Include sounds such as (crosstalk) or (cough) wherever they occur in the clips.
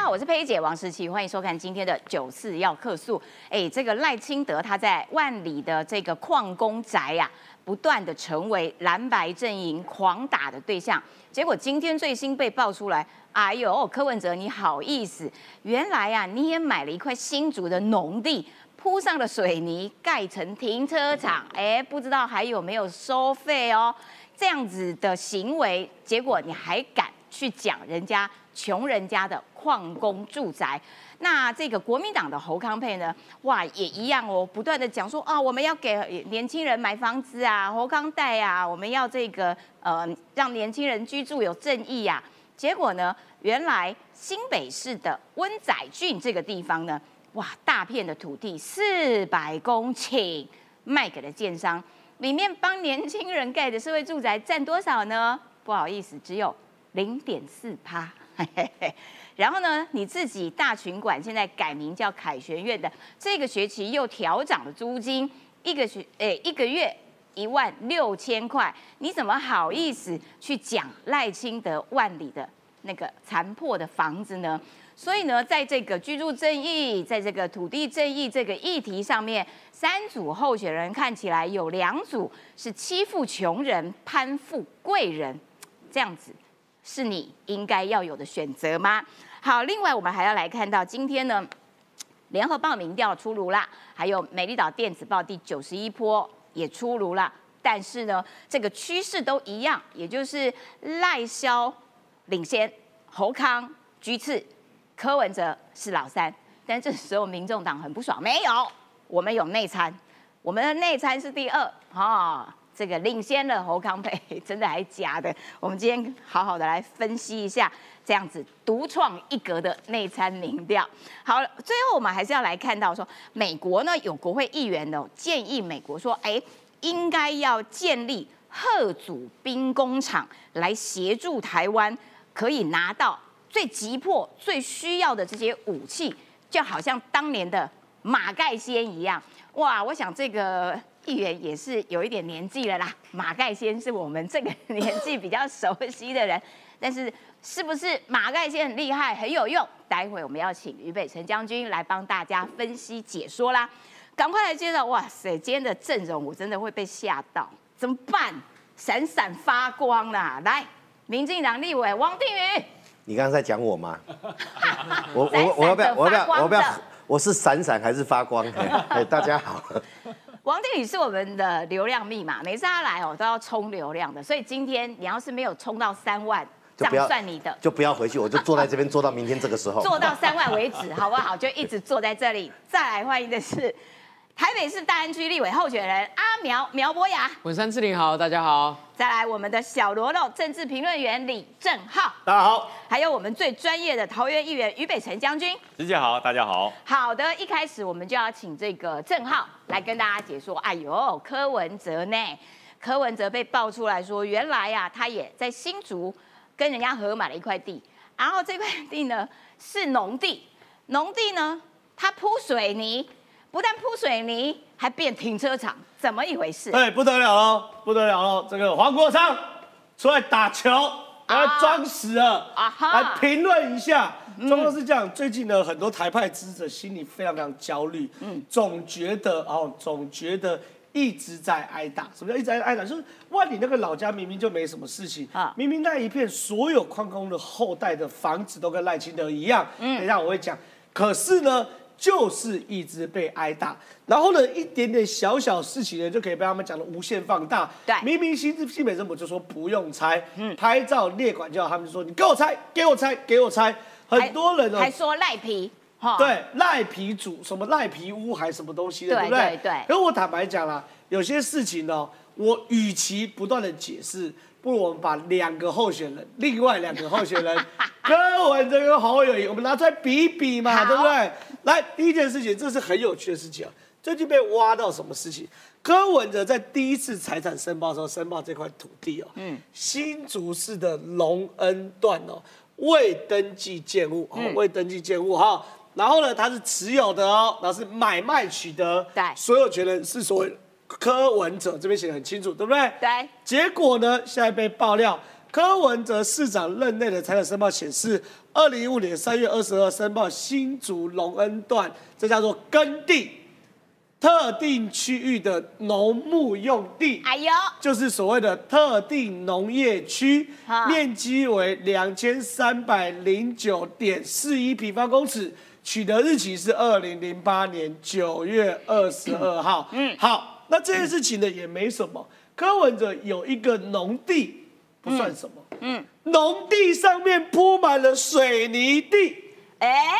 家好，我是佩姐王时琪，欢迎收看今天的九四要客诉。哎，这个赖清德他在万里的这个矿工宅呀、不断的成为蓝白阵营狂打的对象。结果今天最新被爆出来，哎呦，柯文哲你好意思？原来呀、你也买了一块新竹的农地，铺上了水泥，盖成停车场，哎，不知道还有没有收费哦？这样子的行为，结果你还敢去讲人家穷人家的矿工住宅？那这个国民党的侯康佩呢？哇，也一样哦，不断的讲说啊，我们要给年轻人买房子啊，侯康贷啊，我们要这个呃，让年轻人居住有正义呀、结果呢，原来新北市的温仔郡这个地方呢，哇，大片的土地四百公顷卖给了建商，里面帮年轻人盖的社会住宅占多少呢？不好意思，只有零点四趴。然后呢，你自己大群馆现在改名叫凯旋院的，这个学期又调涨了租金，一个学诶一个月一万六千块，你怎么好意思去讲赖清德万里的那个残破的房子呢？所以呢，在这个居住正义，在这个土地正义这个议题上面，三组候选人看起来有两组是欺负穷人、攀附贵人，这样子是你应该要有的选择吗？好，另外我们还要来看到今天呢，联合报民调出炉啦，还有美丽岛电子报第九十一波也出炉了，但是呢，这个趋势都一样，也就是赖萧领先，侯康居次，柯文哲是老三。但这时候民众党很不爽，没有，我们有内参，我们的内参是第二啊、这个领先了侯康培，(laughs) 真的还假的？我们今天好好的来分析一下，这样子独创一格的内参民调。好，最后我们还是要来看到说，美国呢有国会议员呢建议美国说，哎，应该要建立贺祖兵工厂来协助台湾可以拿到最急迫、最需要的这些武器，就好像当年的马盖先一样。哇，我想这个议员也是有一点年纪了啦。(laughs) 马盖先是我们这个年纪比较熟悉的人，(laughs) 但是是不是马盖先很厉害、很有用？待会我们要请于北辰将军来帮大家分析解说啦。赶快来介绍！哇塞，今天的阵容我真的会被吓到，怎么办？闪闪发光啦！来，民进党立委王定宇，你刚刚在讲我吗？(laughs) 我我我要不要我要不要我要不要我是闪闪还是发光？哎哎大家好，王定宇是我们的流量密码，每次他来哦都要冲流量的，所以今天你要是没有冲到三万，这样就不要算你的。就不要回去，我就坐在这边坐到明天这个时候。(laughs) 坐到三万为止，好不好？就一直坐在这里。再来欢迎的是台北市大安区立委候选人阿苗苗博雅，文山志玲好，大家好。再来我们的小罗肉政治评论员李正浩，大家好，还有我们最专业的桃园议员于北辰将军。师姐好，大家好。好的，一开始我们就要请这个正浩来跟大家解说。哎呦，柯文哲呢？柯文哲被爆出来说，原来啊，他也在新竹跟人家合买了一块地，然后这块地呢是农地，农地呢他铺水泥，不但铺水泥，还变停车场，怎么一回事？对，不得了喽，不得了喽！这个黄国昌出来打球，来装死了，啊哈来评论一下。状况是这样，最近呢，很多台派支持者心里非常非常焦虑，嗯，总觉得哦，总觉得一直在挨打。什么叫一直在挨打？就是万里那个老家明明就没什么事情啊啊，明明那一片所有矿工的后代的房子都跟赖清德一样，嗯，等一下我会讲。可是呢，就是一直被挨打，然后呢，一点点小小事情呢，就可以被他们讲的无限放大。对明明新新北政府就说不用拆，拍照列管就好，他们就说你给我拆，给我拆，给我拆。很多人呢还，说赖皮，哈，对赖皮主什么赖皮屋还什么东西的，对对不对？对对可是我坦白讲啦，有些事情呢，我与其不断的解释，不如我们把两个候选人，另外两个候选人 (laughs) 柯文哲跟侯友谊，我们拿出来比一比嘛，好对不对？来，第一件事情，这是很有趣的事情啊。最近被挖到什么事情？柯文哲在第一次财产申报的时候，申报这块土地哦，嗯，新竹市的隆恩段哦，未登记建物哦，未登记建物哈。然后呢，他是持有的哦，然后是买卖取得，对所有权人是所谓柯文哲，这边写的很清楚，对不对？对，结果呢，现在被爆料，柯文哲市长任内的财产申报显示，二零一五年三月二十二申报新竹隆恩段，这叫做耕地，特定区域的农牧用地。哎呦，就是所谓的特定农业区啊，面积为两千三百零九点四一平方公尺，取得日期是二零零八年九月二十二号。嗯，好，那这件事情呢也没什么，柯文哲有一个农地不算什么，嗯，农地上面铺满了水泥地，哎，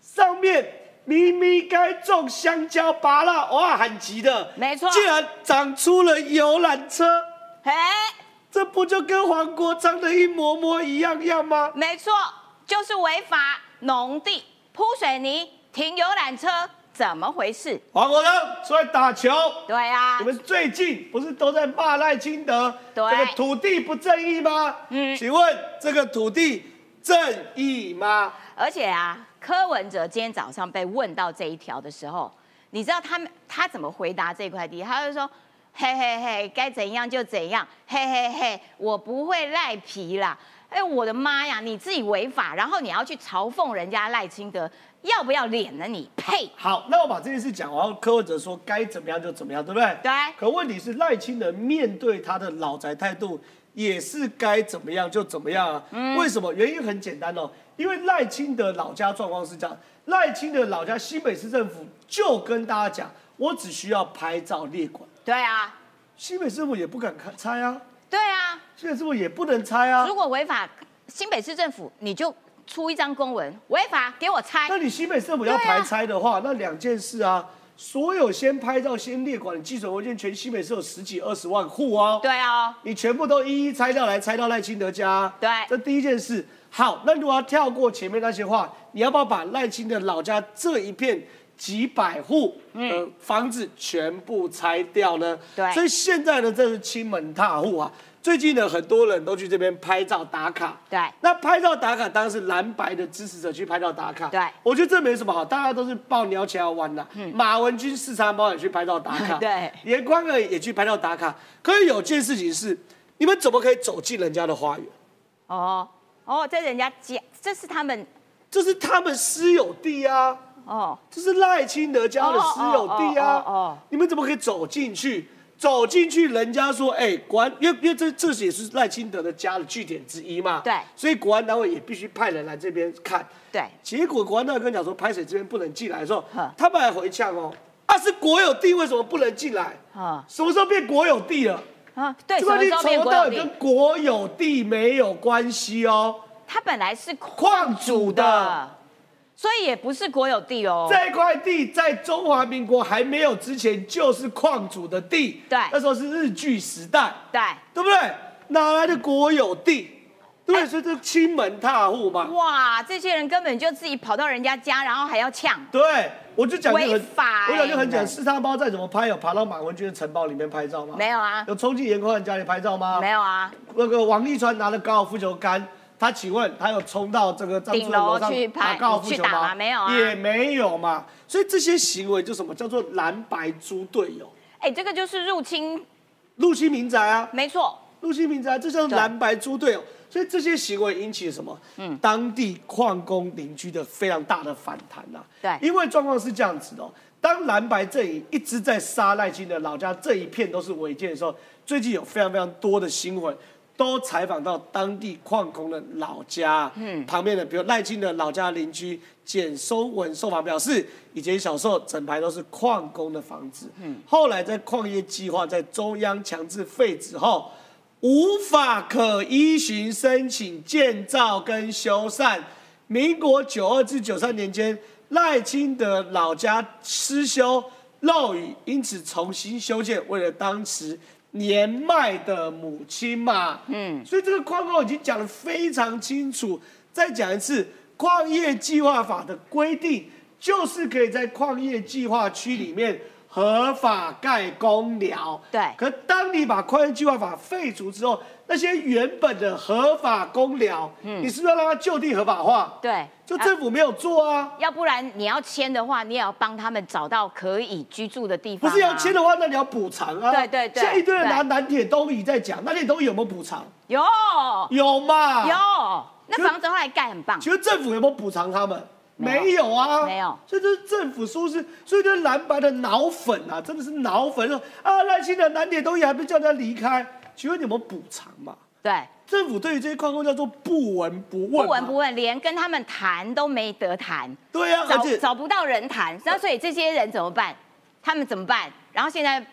上面明明该种香蕉、芭乐，哇，很急的，没错。竟然长出了游览车。哎，这不就跟黄国昌的一模模一样样吗？没错，就是违法农地铺水泥停游览车，怎么回事？黄国昌出来打球，对啊你，们最近不是都在骂赖清德对这个土地不正义吗？嗯请问这个土地正义吗？而且啊，柯文哲今天早上被问到这一条的时候，你知道他们他怎么回答这块地？他就说：“嘿嘿嘿，该怎样就怎样，嘿嘿嘿，我不会赖皮啦。”哎，我的妈呀！你自己违法，然后你要去嘲讽人家赖清德，要不要脸呢你？呸！好，那我把这件事讲完，柯文哲说该怎么样就怎么样，对不对？对可问题是赖清德面对他的老宅态度也是该怎么样就怎么样啊？嗯为什么？原因很简单哦，因为赖清德老家状况是这样，赖清德老家新北市政府就跟大家讲，我只需要拍照列管，对啊，新北市政府也不敢开拆啊，对啊，新北市政府也不能拆啊如。果违法，新北市政府你就出一张公文，违法给我拆那。你新北市政府要排拆的话，那两件事啊，所有先拍照先列管，你寄存文件全新北市有十几二十万户哦。对啊，你全部都一一拆掉来，拆到赖清德家。对这第一件事。好，那如果要跳过前面那些话，你要不要把赖清德老家这一片几百户的房子全部拆掉呢？对所以现在的，这是亲门踏户啊。最近呢，很多人都去这边拍照打卡。对那拍照打卡当然是蓝白的支持者去拍照打卡。对我觉得这没什么好，大家都是抱鸟起来玩的。马文君视察包也去拍照打卡。(laughs) 对连宽儿也去拍照打卡。可是有件事情是，你们怎么可以走进人家的花园？哦哦，在人家家，这是他们这是他们私有地啊，哦，这是赖清德家的私有地啊。哦哦哦哦你们怎么可以走进去？走进去，人家说，哎、国安，因为因为这这也是赖清德的家的据点之一嘛。对所以国安单位也必须派人来这边看。对，结果国安单位跟讲说，拍水这边不能进来的时候，他们还回呛哦，啊是国有地，为什么不能进来？啊什么时候变国有地了？啊，对，这个地什么时候变从？到尾跟国有地没有关系哦。它本来是矿主的，所以也不是国有地哦。这块地在中华民国还没有之前就是矿主的地，对那时候是日据时代，对，对不对？哪来的国有地？对对？所以这亲门踏户嘛。哇，这些人根本就自己跑到人家家，然后还要抢。对，我就讲就违很，法我讲就很欸讲，四叉包再怎么拍，有爬到马文君的城堡里面拍照吗？没有啊，有冲进严宽的家里拍照吗？没有啊，那个王立川拿着高尔夫球杆，他请问他有冲到这个张顶楼上去拍打高尔夫球吗？吗没有啊也没有嘛。所以这些行为就什么叫做蓝白猪队友，哎，这个就是入侵，入侵民宅啊，没错，入侵民宅，这叫对蓝白猪队友。所以这些行为引起了什么？嗯，当地矿工邻居的非常大的反弹呐、对因为状况是这样子的、哦，当蓝白阵营一直在杀赖清德老家这一片都是违建的时候，最近有非常非常多的新闻。都采访到当地矿工的老家，嗯，旁边的，比如赖清德老家邻居简松文受访表示，以前小时候整排都是矿工的房子，嗯，后来在矿业计划在中央强制废止后，无法可依循申请建造跟修缮。民国九二至九三年间，赖清德老家失修漏雨，因此重新修建，为了当时年迈的母亲嘛。嗯，所以这个框框已经讲得非常清楚。再讲一次，矿业计划法的规定就是可以在矿业计划区里面合法盖公寮。对可当你把矿业计划法废除之后，那些原本的合法公寮，你是不是要让它就地合法化？对，就啊政府没有做啊。要不然你要签的话，你也要帮他们找到可以居住的地方、啊。不是要签的话，那你要补偿啊。对对对现在一堆人拿对南铁东移在讲，南铁东移有没有补偿？有有嘛？有，那房子后来盖很棒。请问政府有没有补偿他们？没有啊，没有所以这是政府疏失，所以这蓝白的脑粉啊，真的是脑粉说啊，赖清德南铁东西还不是叫人家离开？请问你有没有补偿嘛？对，政府对于这些矿工叫做不闻不问，不闻不。问，连跟他们谈都没得谈，对啊，而找且找不到人谈。那所以这些人怎么办？他们怎么办？然后现在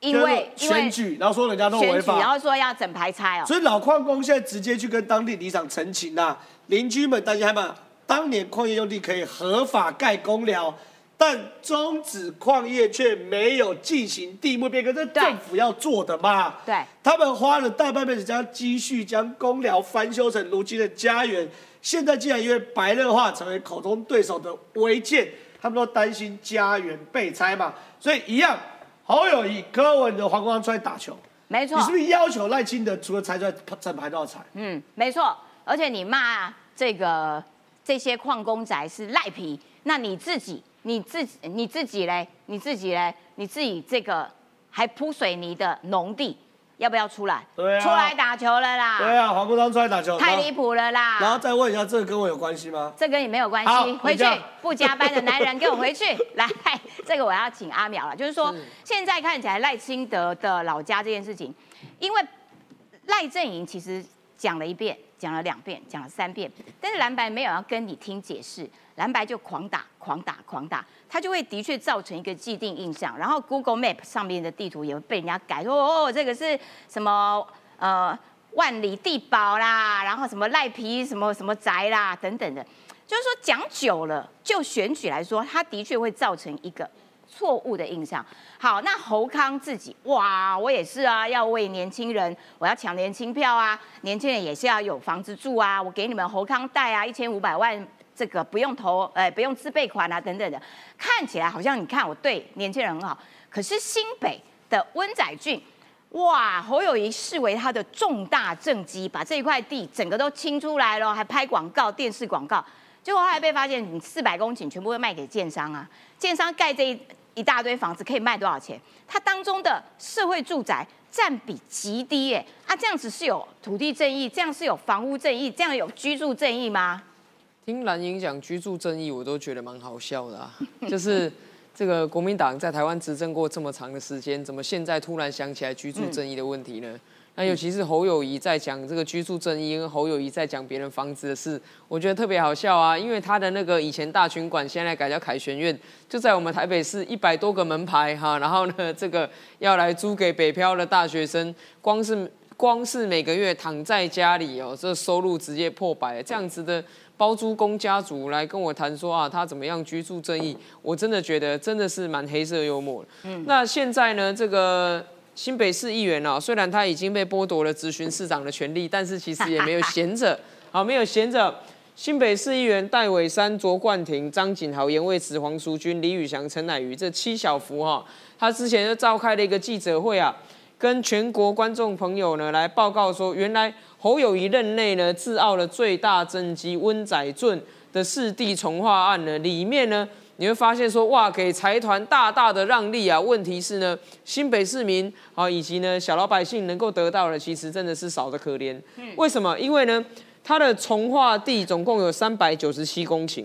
因为选举，然后说人家都违法，然后说要整排拆哦。所以老矿工现在直接去跟当地里长澄清啊，邻居们担心害怕，当年矿业用地可以合法盖公寮，但终止矿业却没有进行地目变更，这政府要做的嘛？对他们花了大半辈子将积蓄将公寮翻修成如今的家园，现在竟然因为白热化成为口中对手的违建，他们都担心家园被拆嘛，所以一样，侯友谊、柯文哲、黄光出来打球，没错你是，不是要求赖清德除了拆出来，整排都要拆？嗯，没错。而且你骂这个这些矿工仔是赖皮，那你自己你自己你自己嘞，你自己嘞，你自己这个还铺水泥的农地，要不要出来？对啊出来打球了啦，对啊，黄国昌出来打球，太离谱了啦。然后再问一下，这个跟我有关系吗？这跟你没有关好系，回去不加班的男人给我回去。(laughs) 来，这个我要请阿苗了，就是说现在看起来赖清德的老家这件事情，因为赖正营其实讲了一遍，讲了两遍，讲了三遍，但是蓝白没有要跟你听解释，蓝白就狂打、狂打、狂打，他就会的确造成一个既定印象，然后 Google Map 上面的地图也会被人家改，说哦这个是什么呃万里地堡啦，然后什么赖皮什么什么宅啦等等的，就是说讲久了，就选举来说，它的确会造成一个错误的印象。好，那侯康自己，哇，我也是啊，要为年轻人，我要抢年轻票啊，年轻人也是要有房子住啊，我给你们侯康贷啊，一千五百万。这个不用投，呃，不用自备款啊，等等的，看起来好像你看我对年轻人很好，可是新北的温仔俊，哇，侯友谊视为他的重大政绩，把这一块地整个都清出来了，还拍广告、电视广告，结果后来被发现，你四百公顷全部会卖给建商啊，建商盖这一一大堆房子可以卖多少钱？它当中的社会住宅占比极低耶，啊，这样子是有土地正义，这样是有房屋正义，这样有居住正义吗？听蓝营讲居住正义，我都觉得蛮好笑的啊。(laughs) 就是这个国民党在台湾执政过这么长的时间，怎么现在突然想起来居住正义的问题呢？那尤其是侯友谊在讲这个居住正义，跟侯友谊在讲别人房子的事，我觉得特别好笑啊。因为他的那个以前大群馆，现在改叫凯旋苑，就在我们台北市一百多个门牌哈。然后呢，这个要来租给北漂的大学生，光是光是每个月躺在家里哦，这收入直接破百，这样子的。包租公家族来跟我谈说啊，他怎么样居住正义？我真的觉得真的是蛮黑色幽默的。嗯，那现在呢，这个新北市议员啊，虽然他已经被剥夺了咨询市长的权利，但是其实也没有闲着，好，(laughs) 没有闲着。新北市议员戴伟山、卓冠廷、张景豪、严卫慈、黄淑君、李宇翔、陈乃瑜这七小福哈，他之前就召开了一个记者会啊，跟全国观众朋友呢来报告说，原来。侯友谊任内呢，自傲了最大政绩温仔俊的市地重划案呢，里面呢你会发现说，哇，给财团大大的让利啊。问题是呢，新北市民啊，以及呢小老百姓能够得到的，其实真的是少的可怜。为什么？因为呢，它的从化地总共有三百九十七公顷，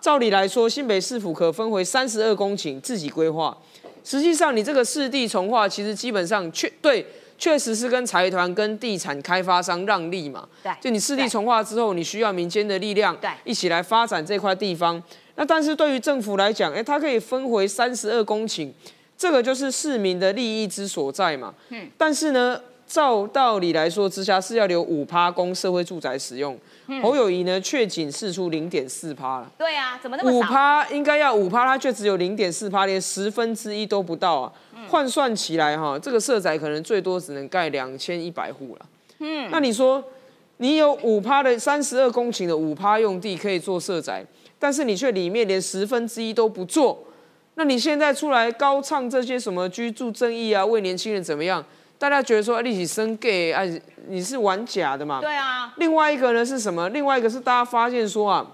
照理来说，新北市府可分为三十二公顷自己规划。实际上，你这个市地重划，其实基本上确对。确实是跟财团、跟地产开发商让利嘛？对，就你市地重划之后，你需要民间的力量，对，一起来发展这块地方。那但是对于政府来讲，哎，它可以分回三十二公顷，这个就是市民的利益之所在嘛。嗯。但是呢，照道理来说，直辖市要留五趴供社会住宅使用，侯友谊呢却仅释出零点四趴了。对啊，怎么那么少？五趴应该要五趴，它却只有零点四趴，连十分之一都不到啊。换算起来哈，这个社宅可能最多只能盖两千一百户了。嗯，那你说，你有五趴的三十二公顷的五趴用地可以做社宅，但是你却里面连十分之一都不做，那你现在出来高唱这些什么居住正义啊，为年轻人怎么样？大家觉得说利息升 gay 啊，你是玩假的嘛？对啊，另外一个呢是什么？另外一个是大家发现说啊，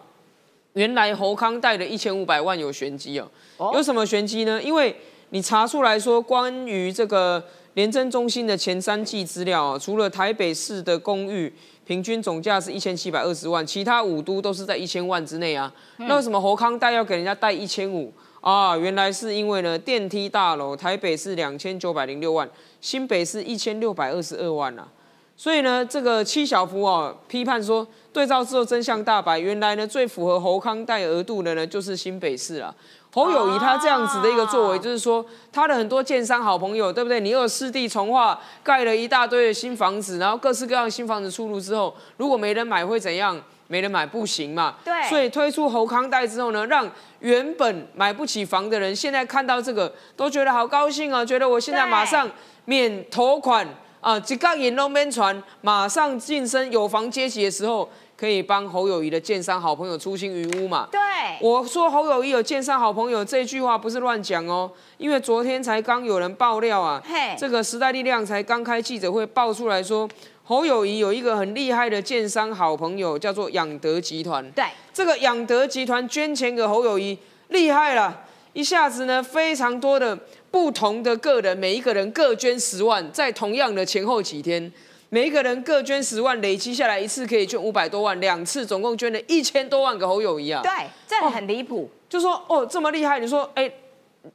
原来侯康贷的一千五百万有玄机哦。哦有什么玄机呢？因为你查出来说，关于这个廉政中心的前三季资料啊，除了台北市的公寓平均总价是一千七百二十万，其他五都都是在一千万之内啊。那为什么侯康贷要给人家贷一千五啊？原来是因为呢，电梯大楼台北是两千九百零六万，新北是一千六百二十二万啊。所以呢，这个七小福哦批判说，对照之后真相大白，原来呢最符合侯康贷额度的呢就是新北市啊。侯友谊他这样子的一个作为，哦就是说他的很多建商好朋友，对不对？你又有湿地重化，盖了一大堆的新房子，然后各式各样的新房子出炉之后，如果没人买会怎样？没人买不行嘛。对所以推出侯康贷之后呢，让原本买不起房的人，现在看到这个都觉得好高兴啊，觉得我现在对马上免头款啊，几杠银都边传，马上晋升有房阶级的时候，可以帮侯友谊的建商好朋友出新于屋嘛。对，我说侯友谊有建商好朋友这句话不是乱讲哦，因为昨天才刚有人爆料啊嘿，这个时代力量才刚开记者会爆出来说，侯友谊有一个很厉害的建商好朋友，叫做养德集团。对，这个养德集团捐钱给侯友谊，厉害了，一下子呢非常多的不同的个人，每一个人各捐十万，在同样的前后几天，每一个人各捐十万，累积下来一次可以捐五百多万，两次总共捐了一千多万给侯友谊啊。对，这很离谱。就说哦这么厉害，你说哎、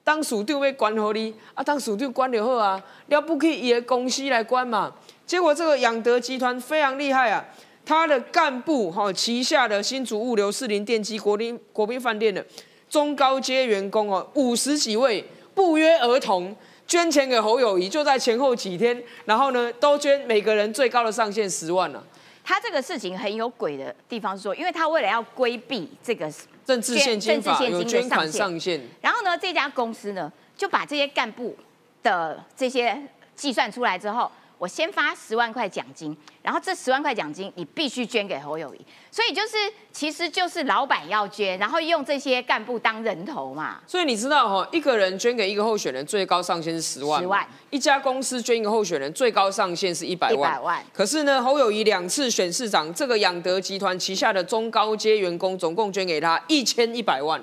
当属长要管好你啊，当属长管就好啊，要不起伊的公司来管嘛。结果这个养德集团非常厉害啊，他的干部哈、旗下的新竹物流、士林电机、国宾国宾饭店的中高阶员工哦，五十几位不约而同。捐钱给侯友谊，就在前后几天，然后呢，都捐每个人最高的上限十万了、他这个事情很有鬼的地方是说，因为他为了要规避这个，政治现金法有捐款上限，然后呢，这家公司呢就把这些干部的这些计算出来之后，我先发十万块奖金，然后这十万块奖金你必须捐给侯友谊，所以就是其实就是老板要捐，然后用这些干部当人头嘛。所以你知道哈，一个人捐给一个候选人最高上限是十万十，万。一家公司捐一个候选人最高上限是一百万。100万。可是呢，侯友谊两次选市长，这个养德集团旗下的中高阶员工总共捐给他一千一百万，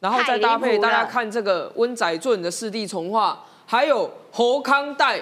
然后再搭配大家看这个温仔俊的四地重化，还有侯康代，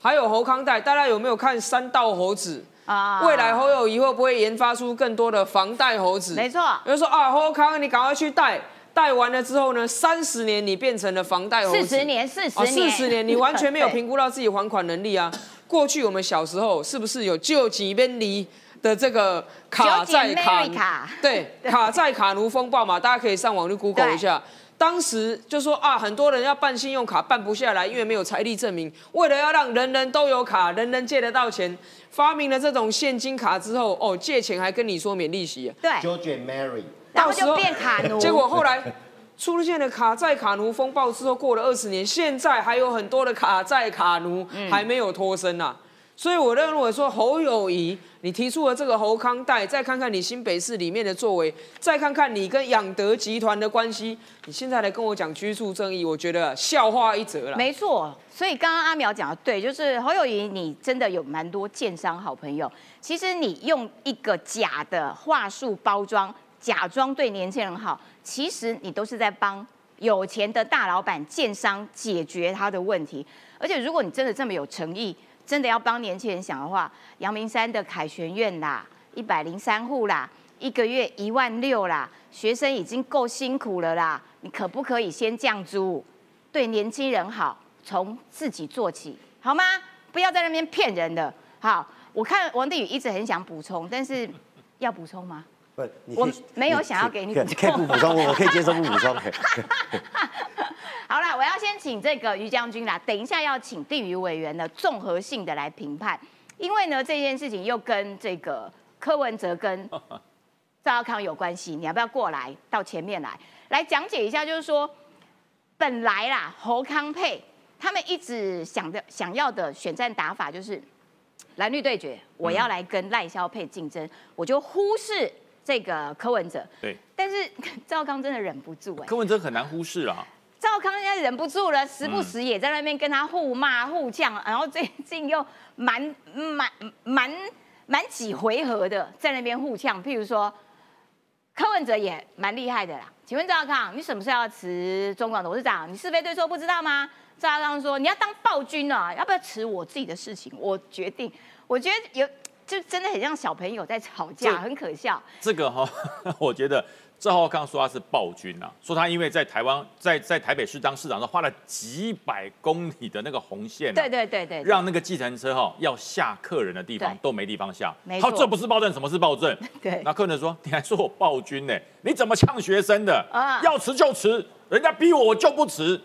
还有侯康贷，大家有没有看三道猴子？啊未来侯友谊会不会研发出更多的房贷猴子？没错有人说啊，侯康，你赶快去贷，贷完了之后呢，三十年你变成了房贷猴子，四十年，四十啊，年，四十年，你完全没有对评估到自己还款能力啊。过去我们小时候是不是有救济边离的这个卡债卡对，卡债卡奴风暴嘛，大家可以上网去 (laughs) Google 一下。当时就说啊，很多人要办信用卡办不下来，因为没有财力证明。为了要让人人都有卡，人人借得到钱，发明了这种现金卡之后，哦，借钱还跟你说免利息、啊。对，George and Mary，然后就到时候变卡奴，结果后来出现了卡债卡奴风暴之后，过了二十年，现在还有很多的卡债卡奴还没有脱身呐、所以我认为说侯友谊，你提出了这个侯康贷，再看看你新北市里面的作为，再看看你跟养德集团的关系，你现在来跟我讲居住正义，我觉得笑话一则了。没错，所以刚刚阿苗讲的对，就是侯友谊，你真的有蛮多建商好朋友。其实你用一个假的话术包装，假装对年轻人好，其实你都是在帮有钱的大老板、建商解决他的问题。而且如果你真的这么有诚意，真的要帮年轻人想的话，阳明山的凯旋苑啦，一百零三户啦，一个月一万六啦，学生已经够辛苦了啦，你可不可以先降租？对年轻人好，从自己做起，好吗？不要在那边骗人的。好，我看王定宇一直很想补充，但是要补充吗？不，你我没有想要给你可以补充可以不补充，我我可以接受不补充。(laughs) (laughs) 好啦，我要先请这个于将军啦，等一下要请定宇委员呢综合性的来评判，因为呢这件事情又跟这个柯文哲跟 (laughs) 赵少康有关系，你要不要过来到前面来来讲解一下？就是说，本来啦侯康配他们一直想的想要的选战打法就是蓝绿对决，我要来跟赖萧配竞争，我就忽视这个柯文哲。对，但是 (laughs) 赵少康真的忍不住哎、柯文哲很难忽视啊。赵康现在忍不住了，时不时也在那边跟他互骂互呛，然后最近又蛮蛮蛮蛮几回合的在那边互呛。譬如说，柯文哲也蛮厉害的啦。请问赵康，你什么时候要辞中广董事长？你是非对错不知道吗？赵康说，你要当暴君啊，要不要辞我自己的事情我决定？我觉得有就真的很像小朋友在吵架，很可笑。这个哈、(laughs) 我觉得赵浩康说他是暴君啊，说他因为在台湾在在台北市当市长，都花了几百公里的那个红线、啊，对对对对，对让那个计程车哈、要下客人的地方都没地方下。他说这不是暴政，什么是暴政？(laughs) 对那客人说你还说我暴君呢？你怎么呛学生的？啊要辞就辞，人家逼我我就不辞。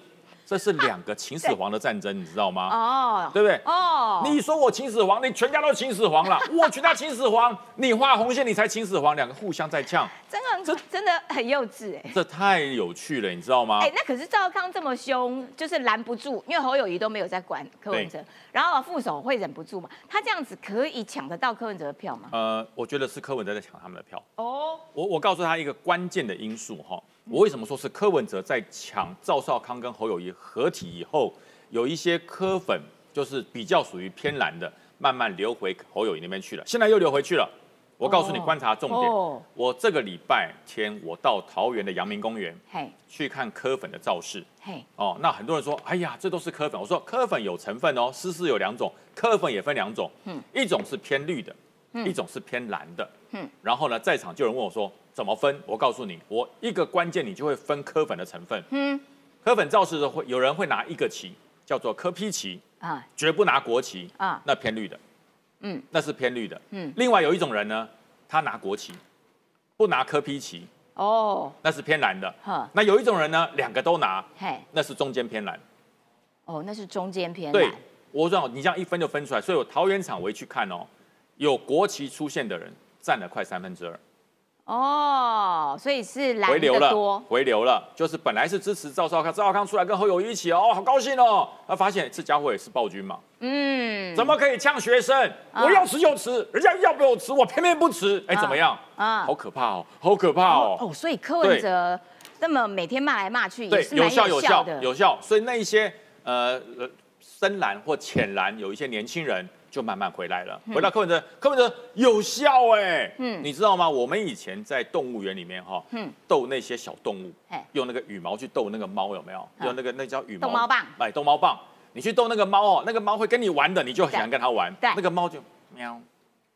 这是两个秦始皇的战争，你知道吗？哦，对不对？哦，你说我秦始皇，你全家都秦始皇了，(laughs) 我全家秦始皇，你画红线你才秦始皇，两个互相在呛，真的很真的很幼稚哎。这太有趣了，你知道吗？哎、那可是赵康这么凶，就是拦不住，因为侯友谊都没有在管柯文哲，然后副手会忍不住嘛？他这样子可以抢得到柯文哲的票吗？呃，我觉得是柯文哲在抢他们的票。哦，我我告诉他一个关键的因素哈，我为什么说是柯文哲在抢赵少康跟侯友谊合体以后，有一些柯粉就是比较属于偏蓝的，慢慢流回侯友谊那边去了，现在又流回去了。我告诉你哦观察重点，哦我这个礼拜天我到桃园的阳明公园，去看柯粉的造势。哦，那很多人说，哎呀，这都是柯粉。我说柯粉有成分哦，丝丝有两种，柯粉也分两种，嗯一种是偏绿的，一种是偏蓝的，嗯然后呢，在场就有人问我说怎么分？我告诉你，我一个关键你就会分柯粉的成分。嗯柯粉造势的会有人会拿一个旗，叫做柯批旗，啊绝不拿国旗，啊，那偏绿的，嗯那是偏绿的。嗯，另外有一种人呢，他拿国旗，不拿柯批旗，哦，那是偏蓝的。呵，那有一种人呢，两个都拿，嘿，那是中间偏蓝。哦，那是中间偏蓝对蓝，，我知道你这样一分就分出来，所以我桃园场我一去看哦，有国旗出现的人占了快三分之二，哦，所以是蓝回流了，，回流了，就是本来是支持赵少康，赵少康出来跟侯友谊一起哦，好高兴哦，他发现这家伙也是暴君嘛，嗯，怎么可以呛学生？啊。我要吃就吃，人家要不我吃，我偏偏不吃，哎，啊怎么样？啊。好可怕哦，好可怕哦。哦，所以柯文哲那么每天骂来骂去也对，是有效有效的，有效，所以那一些呃呃深蓝或浅蓝有一些年轻人就慢慢回来了，回到柯文哲，柯文哲有效哎，嗯。你知道吗？我们以前在动物园里面哈，嗯。逗那些小动物嘿，用那个羽毛去逗那个猫有没有？嗯用那个那叫羽毛逗猫棒。哎，逗猫棒，你去逗那个猫哦，那个猫会跟你玩的，你就很想跟它玩，对。那个猫就喵。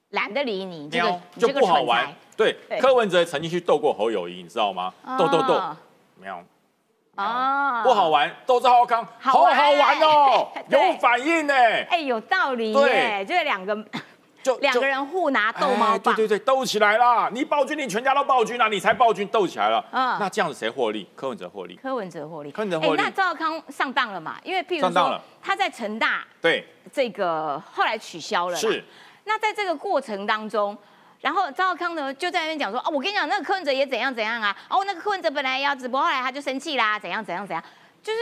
懒得理你，这个喵就不好玩。对对，柯文哲曾经去逗过侯友谊，你知道吗？逗逗逗，哦喵。哦。不好玩，都是浩康，好好玩哦，(laughs) 有反应呢，哎，有道理对。耶，就是两个就两个人互拿就逗猫棒，哎对对对，斗起来啦！你暴君，你全家都暴君啊，你才暴君，斗起来了。嗯。那这样子谁获利？柯文哲获利。柯文哲获利，柯文哲获利。哎那赵康上当了嘛？因为譬如说上当了。他在成大对，这个后来取消了，是。那在这个过程当中，然后赵康呢就在那边讲说，哦，我跟你讲，那个柯文哲也怎样怎样啊，哦，那个柯文哲本来也要直播，后来他就生气啦，怎样怎样怎样，就是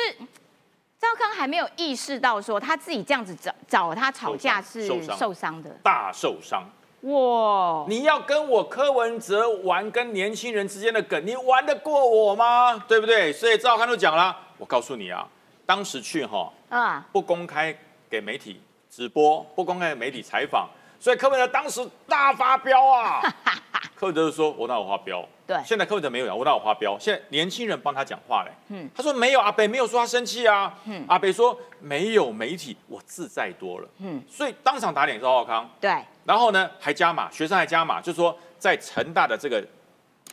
赵康还没有意识到说他自己这样子找找他吵架是受伤的，大受伤。哇，你要跟我柯文哲玩跟年轻人之间的梗，你玩得过我吗？对不对？所以赵康就讲了，我告诉你啊，当时去哈啊，不公开给媒体直播，不公开给媒体采访，所以柯文哲当时大发飙啊。(laughs) 柯文哲就说：“我哪有发飙？”对。现在柯文哲没有讲，我哪有发飙？现在年轻人帮他讲话嘞。嗯。他说没有，阿北没有说他生气啊。嗯。阿北说没有媒体，我自在多了。嗯。所以当场打脸赵浩康，对，然后呢还加码，学生还加码，就说在成大的这个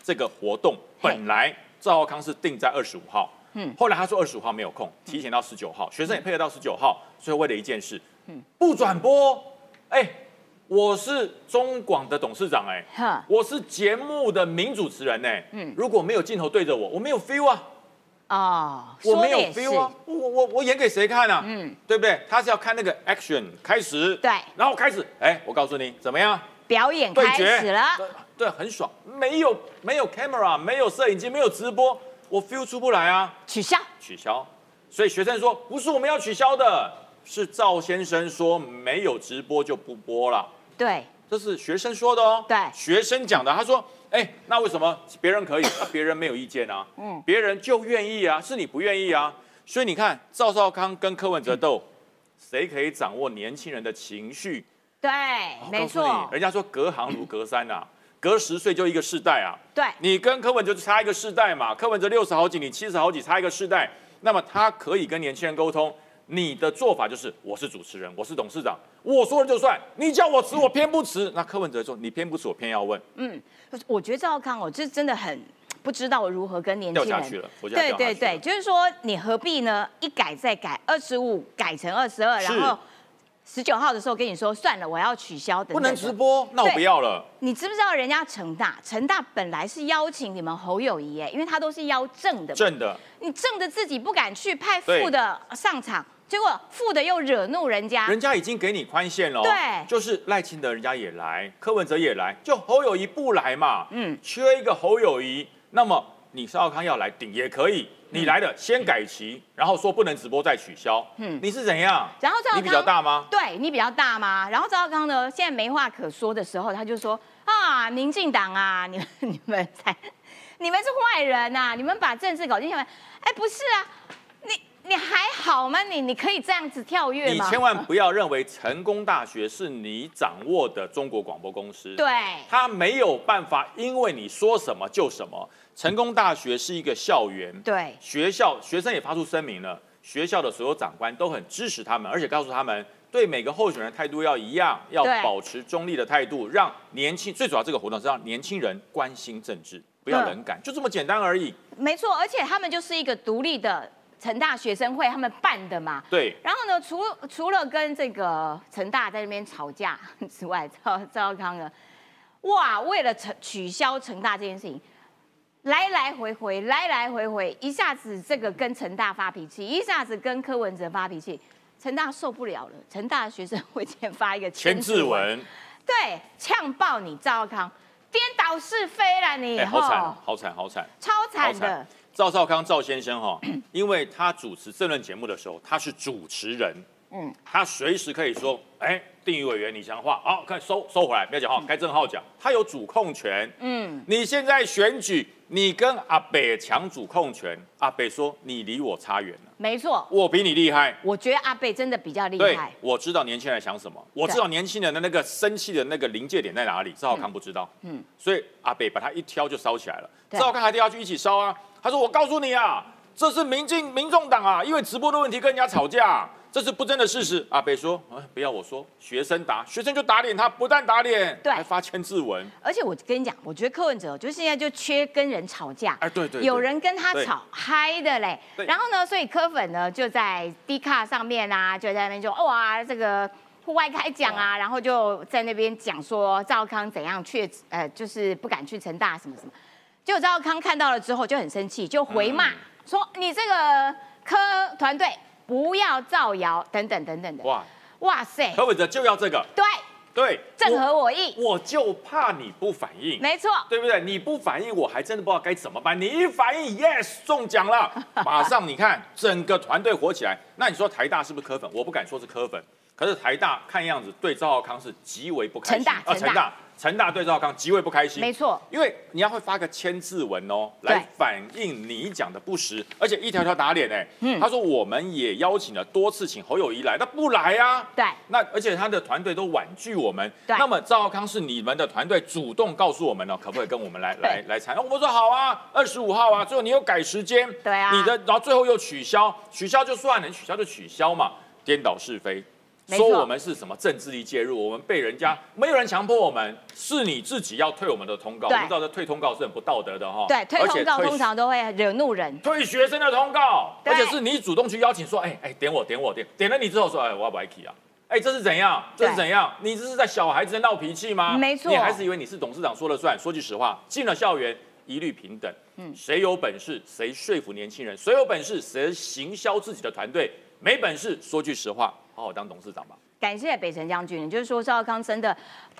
这个活动，本来赵浩康是定在二十五号，嗯。后来他说二十五号没有空，提前到十九号，学生也配合到十九号，所以为了一件事，嗯。不转播，哎，我是中广的董事长，哎，哈，我是节目的名主持人，哎，嗯如果没有镜头对着我，我没有 feel 啊，哦，我没有 feel 啊，我我我演给谁看啊？嗯，对不对？他是要看那个 action 开始，对，然后开始，哎，我告诉你怎么样？表演开始了，对对，很爽。没有没有 camera，没有摄影机，没有直播，我 feel 出不来啊，取消，取消。所以学生说不是我们要取消的，是赵先生说没有直播就不播了。对，这是学生说的哦，对学生讲的。他说哎，那为什么别人可以，那别人没有意见啊？嗯，别人就愿意啊，是你不愿意啊。所以你看，赵少康跟柯文哲斗，谁可以掌握年轻人的情绪？对，没错，人家说隔行如隔山啊，隔十岁就一个世代啊。对，你跟柯文哲就差一个世代嘛，柯文哲六十好几，你七十好几，差一个世代。那么他可以跟年轻人沟通。你的做法就是，我是主持人，我是董事长，我说了就算。你叫我辞，我偏不辞。那柯文哲说，你偏不辞，我偏要问，嗯我觉得赵康哦，这真的很不知道如何跟年轻人掉下去了，对对对，就是说你何必呢？一改再改，二十五改成二十二，然后十九号的时候跟你说算了，我要取消不能直播，那我不要了。你知不知道人家成大？成大本来是邀请你们侯友谊，哎，因为他都是邀正的，正的，你正的自己不敢去，派副的上场，结果负的又惹怒人家，人家已经给你宽限了，对就是赖清德人家也来，柯文哲也来，就侯友谊不来嘛，嗯嗯，缺一个侯友谊，那么你邵康要来顶也可以，你来了先改期，然后说不能直播再取消，嗯嗯，你是怎样？然后赵康你比较大吗？对你比较大吗？然后赵少康呢，现在没话可说的时候，他就说啊，民进党啊，你们你们才，你们是坏人呐、你们把政治搞进去。哎，不是啊，你你还好吗？你你可以这样子跳跃吗？你千万不要认为成功大学是你掌握的中国广播公司，对他没有办法，因为你说什么就什么。成功大学是一个校园，对学校学生也发出声明了，学校的所有长官都很支持他们，而且告诉他们对每个候选人态度要一样，要保持中立的态度，让年轻最主要这个活动是让年轻人关心政治，不要嗯冷感，就这么简单而已。没错，而且他们就是一个独立的成大学生会，他们办的嘛。对，然后呢，除除了跟这个成大在那边吵架 (laughs) 之外，(laughs) 赵赵少康呢，哇，为了成取消成大这件事情，来来回回，来来回回，一下子这个跟成大发脾气，一下子跟柯文哲发脾气，成大受不了了，成大学生会先发一个千字，文，对，呛爆你赵少康，颠倒是非了你，哎，好惨，好惨，好惨。超惨的赵少康赵先生哈，(clears throat) 因为他主持政论节目的时候，他是主持人，嗯。嗯，他随时可以说，哎，定宇委员你讲话，好，看收收回来，不要讲话，该郑浩讲，他有主控权。嗯，你现在选举，你跟阿北抢主控权，阿北说你离我差远了，没错，我比你厉害。我觉得阿北真的比较厉对害，，我知道年轻人想什么，我知道年轻人的那个生气的那个临界点在哪里，赵少康不知道，嗯。嗯，所以阿北把他一挑就烧起来了，对。赵少康还掉下去一起烧啊，他说我告诉你啊，这是民进民众党啊，因为直播的问题跟人家吵架，这是不争的事实。阿北说，哎，不要我说，学生打，学生就打脸他，不但打脸，对。还发千字文，而且我跟你讲，我觉得柯文哲就现在就缺跟人吵架，哎，对对对。有人跟他吵嗨的嘞。然后呢，所以柯粉呢就在 D 卡上面啊，就在那边就哇这个户外开讲啊，然后就在那边讲说赵康怎样去呃就是不敢去成大什么什么。结果赵康看到了之后就很生气，就回骂、嗯说你这个科团队不要造谣等等等等的。哇，哇塞，柯文哲就要这个，对，对，正合我意，我，我就怕你不反应，没错。对不对？你不反应，我还真的不知道该怎么办。你一反应，yes，中奖了，(laughs) 马上你看整个团队火起来。那你说台大是不是科粉？我不敢说是科粉，可是台大看样子对赵浩康是极为不开心。陈大啊，成大成大，成大对赵浩康极为不开心。没错，因为你要会发个千字文哦，对来反映你讲的不实，而且一条条打脸哎。嗯他说我们也邀请了多次请侯友谊来，他不来啊。对那而且他的团队都婉拒我们。对那么赵浩康是你们的团队主动告诉我们呢，可不可以跟我们来来来参？我们说好啊，二十五号啊，最后你又改时间，对啊你的然后最后又取消，取消就算了，你取消就取消嘛，颠倒是非。说我们是什么政治力介入，我们被人家没有人强迫我们，是你自己要退我们的通告。我对们知道这退通告是很不道德的哈。对，推而且通告通常都会惹怒人。退学生的通告，对而且是你主动去邀请说，哎哎，点我点我点，点了你之后说，哎，我要不要 k 啊？哎，这是怎样？这是怎样？你这是在小孩子在闹脾气吗？没错你还是以为你是董事长说了算？说句实话，进了校园一律平等，嗯谁有本事谁说服年轻人，谁有本事谁行销自己的团队，没本事说句实话，好好当董事长吧。感谢北辰将军，就是说赵康真的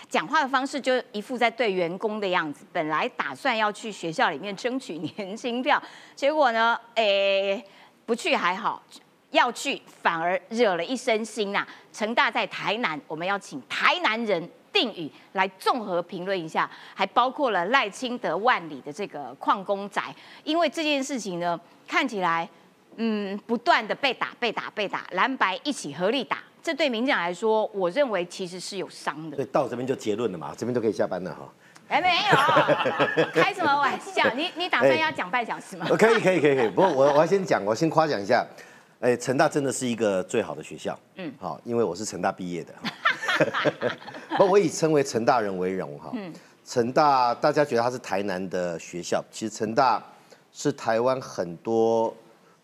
讲话的方式就一副在对员工的样子。本来打算要去学校里面争取年轻票，结果呢，诶，不去还好，要去反而惹了一身腥呐、成大在台南，我们要请台南人定语来综合评论一下，还包括了赖清德万里的这个矿工宅，因为这件事情呢，看起来嗯不断的被打、被打、被打，蓝白一起合力打，这对民进党来说，我认为其实是有伤的所。以到这边就结论了嘛，这边就可以下班了哈。哎，没有，开什么玩笑？你你打算要讲半小时吗？呃 (laughs) 可以可以可以可以，不过我我要先讲，我先夸奖一下，哎，成大真的是一个最好的学校，嗯，好，因为我是成大毕业的，(laughs) 不，我以称为成大人为荣哈。嗯成大大家觉得它是台南的学校，其实成大是台湾很多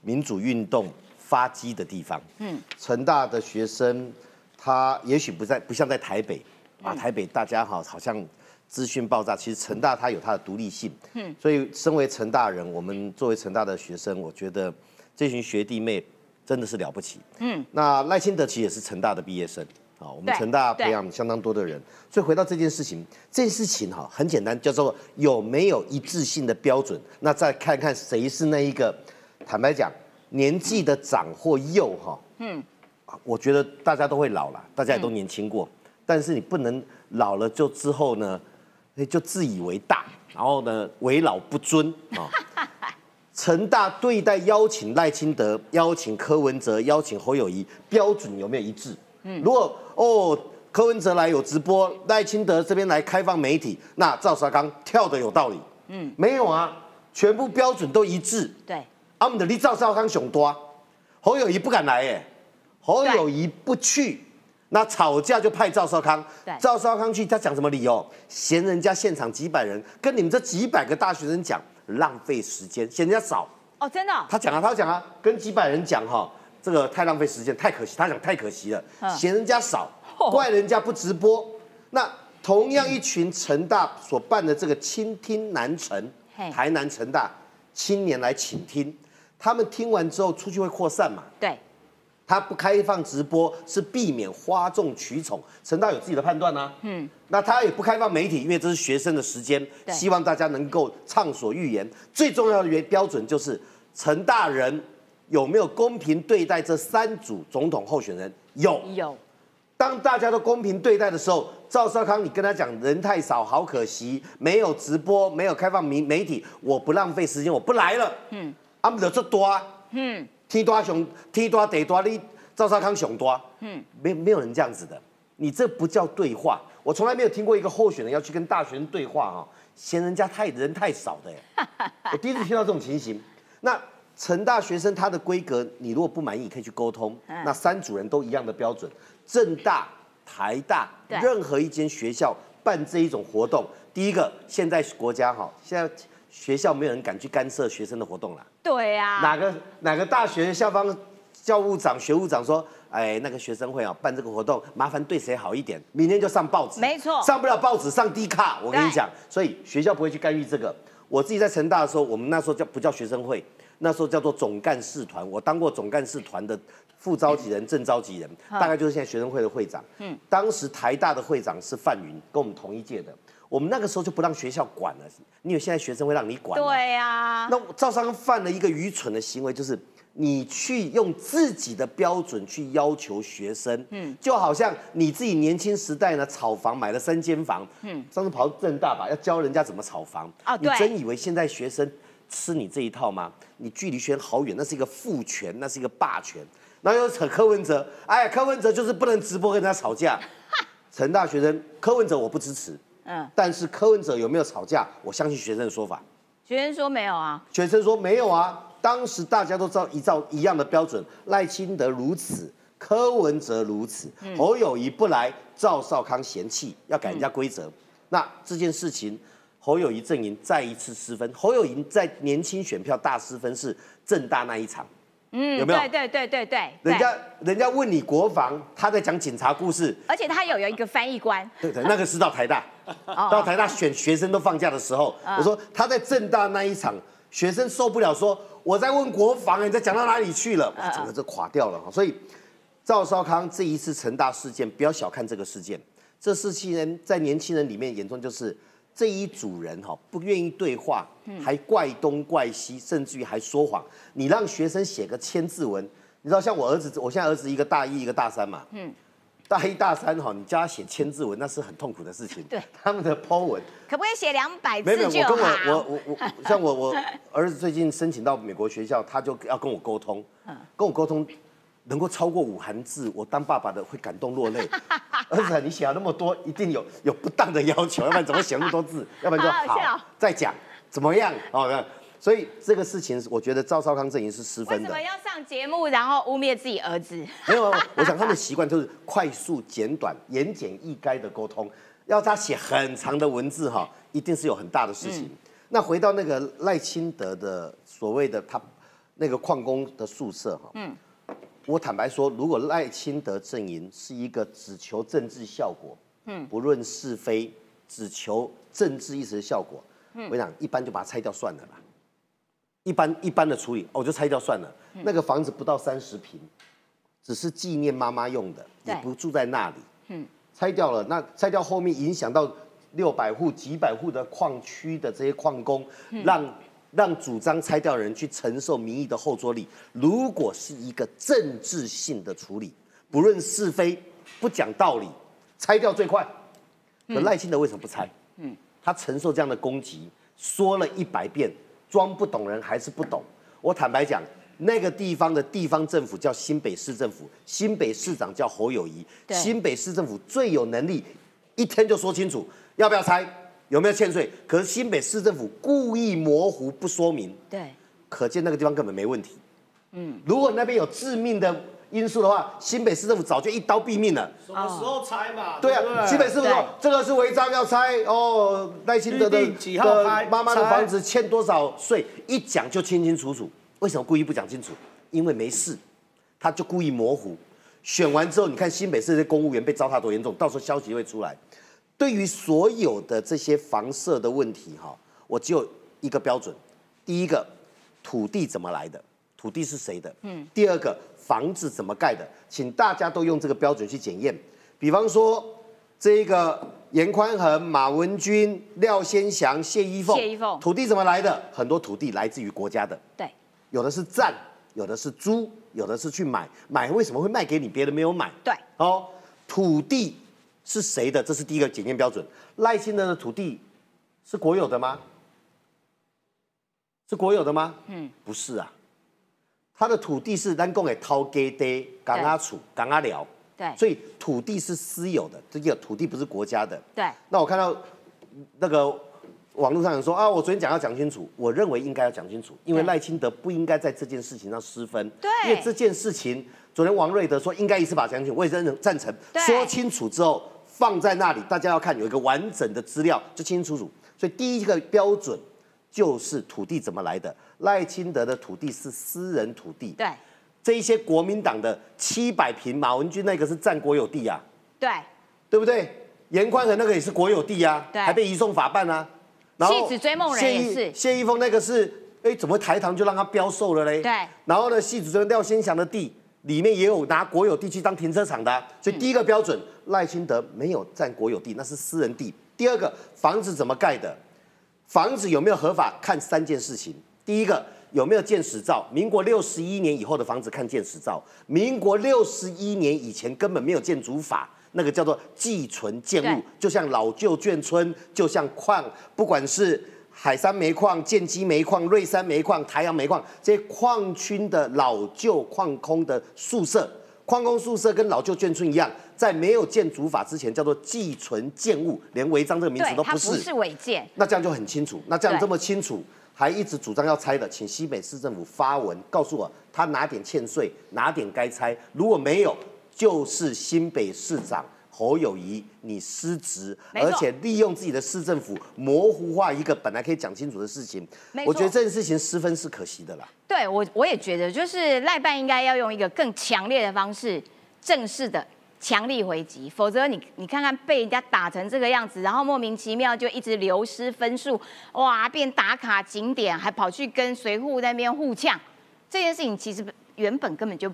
民主运动发迹的地方。嗯，成大的学生，他也许不在不像在台北啊，台北大家好好像资讯爆炸，其实成大它有它的独立性。嗯，所以身为成大人，我们作为成大的学生，我觉得这群学弟妹真的是了不起。嗯，那赖清德其实也是成大的毕业生。啊，我们对成大培养相当多的人，所以回到这件事情，这件事情哈很简单，叫做有没有一致性的标准。那再看看谁是那一个，坦白讲，年纪的长或幼哈，嗯，我觉得大家都会老了，大家也都年轻过，但是你不能老了就之后呢，哎就自以为大，然后呢为老不尊啊。(laughs) 成大对待邀请赖清德、邀请柯文哲、邀请侯友谊标准有没有一致？嗯，如果哦柯文哲来有直播，赖清德这边来开放媒体，那赵少康跳的有道理。嗯，没有啊，全部标准都一致。对，阿姆的离赵少康熊多，侯友谊不敢来耶，侯友谊不去，那吵架就派赵少康对，赵少康去，他讲什么理由？嫌人家现场几百人，跟你们这几百个大学生讲，浪费时间，嫌人家少。哦，真的哦、他讲啊，他讲啊，跟几百人讲哈，这个太浪费时间，太可惜。他讲太可惜了，嗯嫌人家少，哦怪人家不直播。那同样一群成大所办的这个倾听南城，台南成大青年来倾听，他们听完之后出去会扩散嘛？对，他不开放直播是避免哗众取宠，陈大有自己的判断啊。嗯，那他也不开放媒体，因为这是学生的时间，希望大家能够畅所欲言。最重要的原标准就是陈大人有没有公平对待这三组总统候选人？有。有，当大家都公平对待的时候，赵少康，你跟他讲人太少，好可惜，没有直播，没有开放媒媒体，我不浪费时间，我不来了。嗯，阿姆的这多啊，嗯，天多熊，天多得多，你赵少康熊多，嗯，没没有人这样子的，你这不叫对话。我从来没有听过一个候选人要去跟大学生对话哈、嫌人家太人太少的。耶，(laughs) 我第一次听到这种情形。那成大学生他的规格，你如果不满意，可以去沟通。嗯。那三组人都一样的标准，正大、台大任何一间学校办这一种活动，第一个，现在国家哈，现在学校没有人敢去干涉学生的活动了。对啊，哪个哪个大学校方教务长、学务长说，哎，那个学生会啊办这个活动，麻烦对谁好一点，明天就上报纸。没错上不了报纸上低卡，我跟你对讲，所以学校不会去干预这个。我自己在成大的时候，我们那时候叫不叫学生会，那时候叫做总干事团，我当过总干事团的副召集人、正召集人，大概就是现在学生会的会长。嗯，当时台大的会长是范云，跟我们同一届的。我们那个时候就不让学校管了，你有现在学生会让你管吗？对啊，那赵少康犯了一个愚蠢的行为，就是你去用自己的标准去要求学生，嗯，就好像你自己年轻时代呢，炒房买了三间房，嗯，上次跑到正大吧，要教人家怎么炒房，你真以为现在学生吃你这一套吗？你距离学生好远，那是一个父权，那是一个霸权。然后又扯柯文哲，哎，柯文哲就是不能直播跟人家吵架。(laughs) 成大学生柯文哲我不支持，嗯，但是柯文哲有没有吵架？我相信学生的说法。学生说没有啊，学生说没有啊，当时大家都照依照一样的标准，赖清德如此，柯文哲如此，侯友谊不来，赵少康嫌弃要改人家规则。那这件事情，侯友谊阵营再一次失分。侯友谊在年轻选票大失分是正大那一场，嗯，有没有？对对对对对，人家人家问你国防，他在讲警察故事，而且他有有一个翻译官，对对，那个是到台大，到台大选学生都放假的时候，我说他在正大那一场，学生受不了，说我在问国防，你在讲到哪里去了？哇，整个这垮掉了。所以赵少康这一次成大事件，不要小看这个事件，这事情在年轻人里面眼中就是这一组人哈不愿意对话，还怪东怪西，甚至于还说谎。你让学生写个千字文，你知道像我儿子，我现在儿子一个大一，一个大三嘛，大一大三哈，你叫他写千字文，那是很痛苦的事情。对，他们的 po 文，可不可以写两百没有没有，我跟我我？我我，像我我儿子最近申请到美国学校，他就要跟我沟通，嗯跟我沟通，能够超过五行字，我当爸爸的会感动落泪。(laughs) 儿子啊，你写了那么多，一定有有不当的要求，要不然怎么写那么多字？(laughs) 要不然就好再讲怎么样？哦，那所以这个事情，我觉得赵少康阵营是失分的为什么。要上节目然后污蔑自己儿子？没有，啊我想他们习惯就是快速、简短、言简意赅的沟通。要他写很长的文字哈，一定是有很大的事情。那回到那个赖清德的所谓的他那个矿工的宿舍哈，嗯，我坦白说，如果赖清德阵营是一个只求政治效果，嗯，不论是非，只求政治意识的效果，嗯，我想一般就把它拆掉算了啦。一般一般的处理，哦我就拆掉算了。那个房子不到三十平，只是纪念妈妈用的，也不住在那里。嗯，拆掉了，那拆掉后面影响到六百户、几百户的矿区的这些矿工，让让主张拆掉的人去承受民意的后坐力。如果是一个政治性的处理，不论是非，不讲道理，拆掉最快。可赖清德为什么不拆？嗯，他承受这样的攻击，说了一百遍，装不懂人还是不懂。我坦白讲，那个地方的地方政府叫新北市政府，新北市长叫侯友谊，新北市政府最有能力，一天就说清楚要不要拆，有没有欠税。可是新北市政府故意模糊不说明，对，可见那个地方根本没问题。嗯，如果那边有致命的因素的话，新北市政府早就一刀毙命了。什么时候拆嘛？对不啊，新北市政府这个是违章要拆哦，赖清德的预定几号妈妈的房子欠多少税，一讲就清清楚楚。为什么故意不讲清楚？因为没事，他就故意模糊。选完之后，你看新北市这些公务员被糟蹋多严重，到时候消息会出来。对于所有的这些房舍的问题，哈，我只有一个标准：第一个，土地怎么来的？土地是谁的？嗯。第二个，房子怎么盖的？请大家都用这个标准去检验。比方说，这个严宽恒、马文君、廖先祥、谢依凤，谢依凤土地怎么来的？很多土地来自于国家的，对，有的是占，有的是租，有的是去买。买为什么会卖给你？别人没有买。对，哦，土地是谁的？这是第一个检验标准。赖清德的土地是国有的吗？是国有的吗？嗯，不是啊。他的土地是咱讲的掏给的港阿处、港阿寮，对，所以土地是私有的，这个土地不是国家的。对，那我看到那个网络上有说啊，我昨天讲要讲清楚，我认为应该要讲清楚，因为对赖清德不应该在这件事情上失分。对因为这件事情，昨天王瑞德说应该一次把它讲清楚，我也真的赞成。对说清楚之后放在那里，大家要看有一个完整的资料，就清清楚楚。所以第一个标准就是土地怎么来的。赖清德的土地是私人土地，对，这一些国民党的七百平，马文君那个是占国有地啊。对，对不对？严宽和那个也是国有地啊，对还被移送法办啊。然戏子追梦人也是谢依峰那个是，哎，怎么台糖就让他标售了嘞？对然后呢，戏子追廖先祥的地里面也有拿国有地去当停车场的啊、所以第一个标准，赖清德没有占国有地，那是私人地。第二个，房子怎么盖的？房子有没有合法？看三件事情。第一个有没有建史照？民国六十一年以后的房子看建史照，民国六十一年以前根本没有建筑法，那个叫做寄存建对物，就像老旧眷村，就像矿，不管是海山煤矿、建基煤矿、瑞山煤矿、台阳煤矿这些矿区的老旧矿工的宿舍。矿工宿舍跟老旧眷村一样，在没有建筑法之前叫做寄存建物，连违章这个名词，都不是。它不是违建，那这样就很清楚。那这样这么清楚，还一直主张要拆的，请西北市政府发文告诉我，他哪点欠税，哪点该拆。如果没有，就是新北市长侯友谊你失职，而且利用自己的市政府模糊化一个本来可以讲清楚的事情我觉得这件事情失分是可惜的啦。对我我也觉得，就是赖办应该要用一个更强烈的方式，正式的强力回击，否则你你看看被人家打成这个样子，然后莫名其妙就一直流失分数，哇，变打卡景点，还跑去跟随扈那边互呛，这件事情其实原本根本就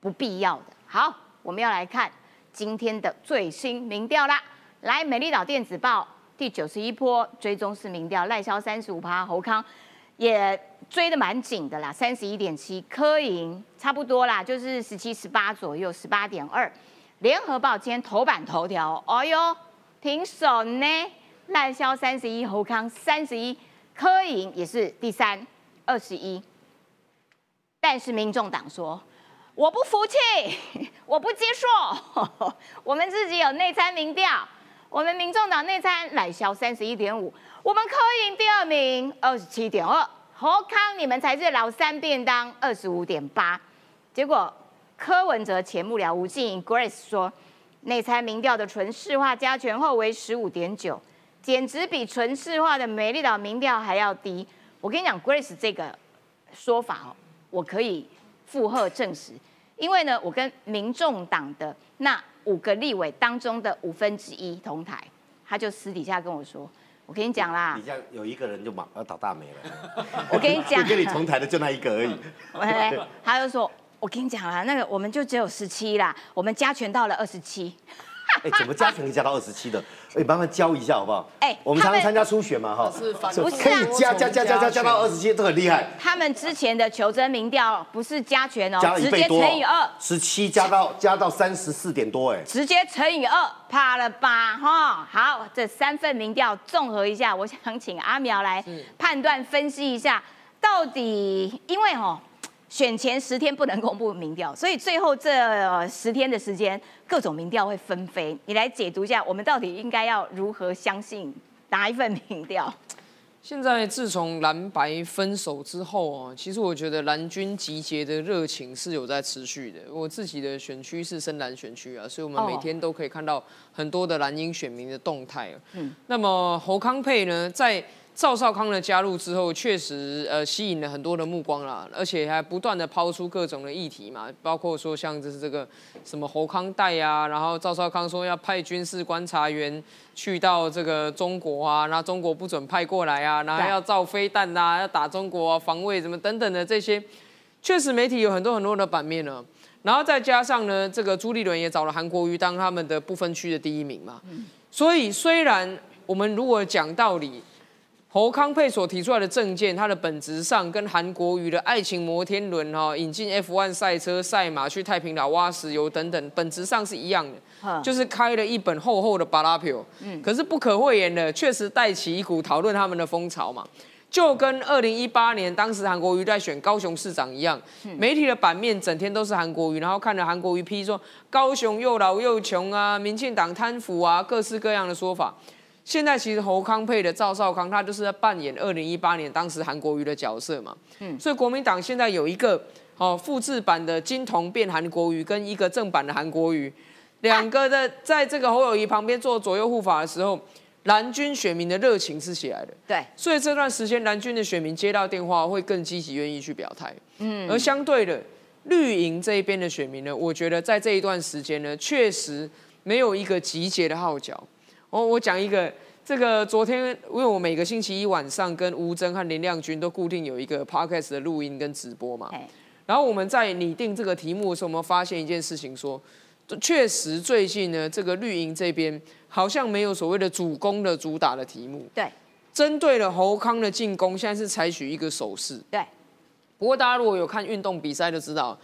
不必要的。好，我们要来看今天的最新民调啦。来，美丽岛电子报第九十一波追踪式民调，赖萧三十五趴，侯康也追得蛮紧的啦，三十一点七，柯银差不多啦，就是十七、十八左右，十八点二。联合报今天头版头条，哎呦，挺手呢，赖萧三十一，侯康三十一，柯颖也是第三，二十一。但是民众党说，我不服气，(laughs) 我不接受，(laughs) 我们自己有内参民调，我们民众党内参赖萧三十一点五，我们柯颖第二名二十七点二，何康你们才是老三便当二十五点八，结果柯文哲前幕僚吴静 Grace 说，内参民调的纯市化加权后为十五点九，简直比纯市化的美丽岛民调还要低。我跟你讲，Grace 这个说法哦。我可以附和证实，因为呢，我跟民众党的那五个立委当中的五分之一同台，他就私底下跟我说：“我跟你讲啦，你这样有一个人就马要倒大霉了。我跟你讲，跟你同台的就那一个而已。(laughs) 他就说：我跟你讲啦，那个我们就只有十七啦，我们加权到了二十七。哎，怎么加权可以加到二十七的？哎，麻烦教一下好不好？哎，我们常常参加初选嘛，哈，是可以加加加加加加到二十七，这很厉害。他们之前的求真民调不是加权哦，直接乘以二，十七加到加到三十四点多，哎，直接乘以二，怕了吧？哈，好，这三份民调综合一下，我想请阿苗来判断分析一下，到底因为哦。选前十天不能公布民调，所以最后这十天的时间，各种民调会纷飞。你来解读一下，我们到底应该要如何相信哪一份民调？现在自从蓝白分手之后啊，其实我觉得蓝军集结的热情是有在持续的。我自己的选区是深蓝选区啊，所以我们每天都可以看到很多的蓝英选民的动态嗯，那么侯康佩呢，在赵少康的加入之后，确实呃吸引了很多的目光啦，而且还不断的抛出各种的议题嘛，包括说像就是这个什么侯康带啊，然后赵少康说要派军事观察员去到这个中国啊，那中国不准派过来啊，然后要造飞弹呐，要打中国防卫什么等等的这些，确实媒体有很多很多的版面呢，然后再加上呢，这个朱立伦也找了韩国瑜当他们的不分区的第一名嘛，所以虽然我们如果讲道理。侯康佩所提出来的政见，它的本质上跟韩国瑜的爱情摩天轮哈，引进 F1 赛车、赛马去太平岛挖石油等等，本质上是一样的，就是开了一本厚厚的巴拉票。嗯，可是不可讳言的，确实带起一股讨论他们的风潮嘛，就跟二零一八年当时韩国瑜在选高雄市长一样，媒体的版面整天都是韩国瑜，然后看着韩国瑜批说高雄又老又穷啊，民进党贪腐啊，各式各样的说法。现在其实侯康配的赵少康，他就是在扮演二零一八年当时韩国瑜的角色嘛。嗯，所以国民党现在有一个哦复制版的金童变韩国瑜，跟一个正版的韩国瑜，两个的在这个侯友谊旁边做左右护法的时候，蓝军选民的热情是起来的。对，所以这段时间蓝军的选民接到电话会更积极愿意去表态。嗯，而相对的绿营这一边的选民呢，我觉得在这一段时间呢，确实没有一个集结的号角。我我讲一个，这个昨天，因为我每个星期一晚上跟吴征和林亮君都固定有一个 podcast 的录音跟直播嘛，然后我们在拟定这个题目的时候，我们发现一件事情，说确实最近呢，这个绿营这边好像没有所谓的主攻的主打的题目，对，针对了侯康的进攻，现在是采取一个手势，对，不过大家如果有看运动比赛就知道。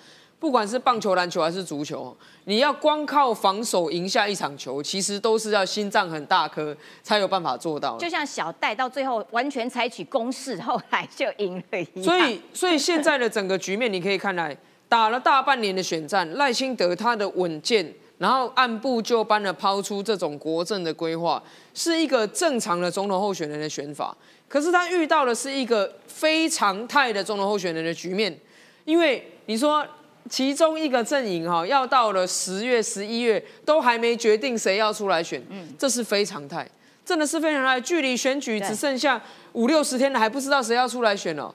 不管是棒球、篮球还是足球，你要光靠防守赢下一场球，其实都是要心脏很大颗才有办法做到。就像小戴到最后完全采取攻势，后来就赢了一样。所以，所以现在的整个局面，你可以看来打了大半年的选战，赖清德他的稳健，然后按部就班的抛出这种国政的规划，是一个正常的总统候选人的选法。可是他遇到的是一个非常态的总统候选人的局面，因为你说。其中一个阵营哈，要到了十月、十一月都还没决定谁要出来选，嗯，这是非常态，真的是非常态。距离选举只剩下五六十天了，还不知道谁要出来选哦。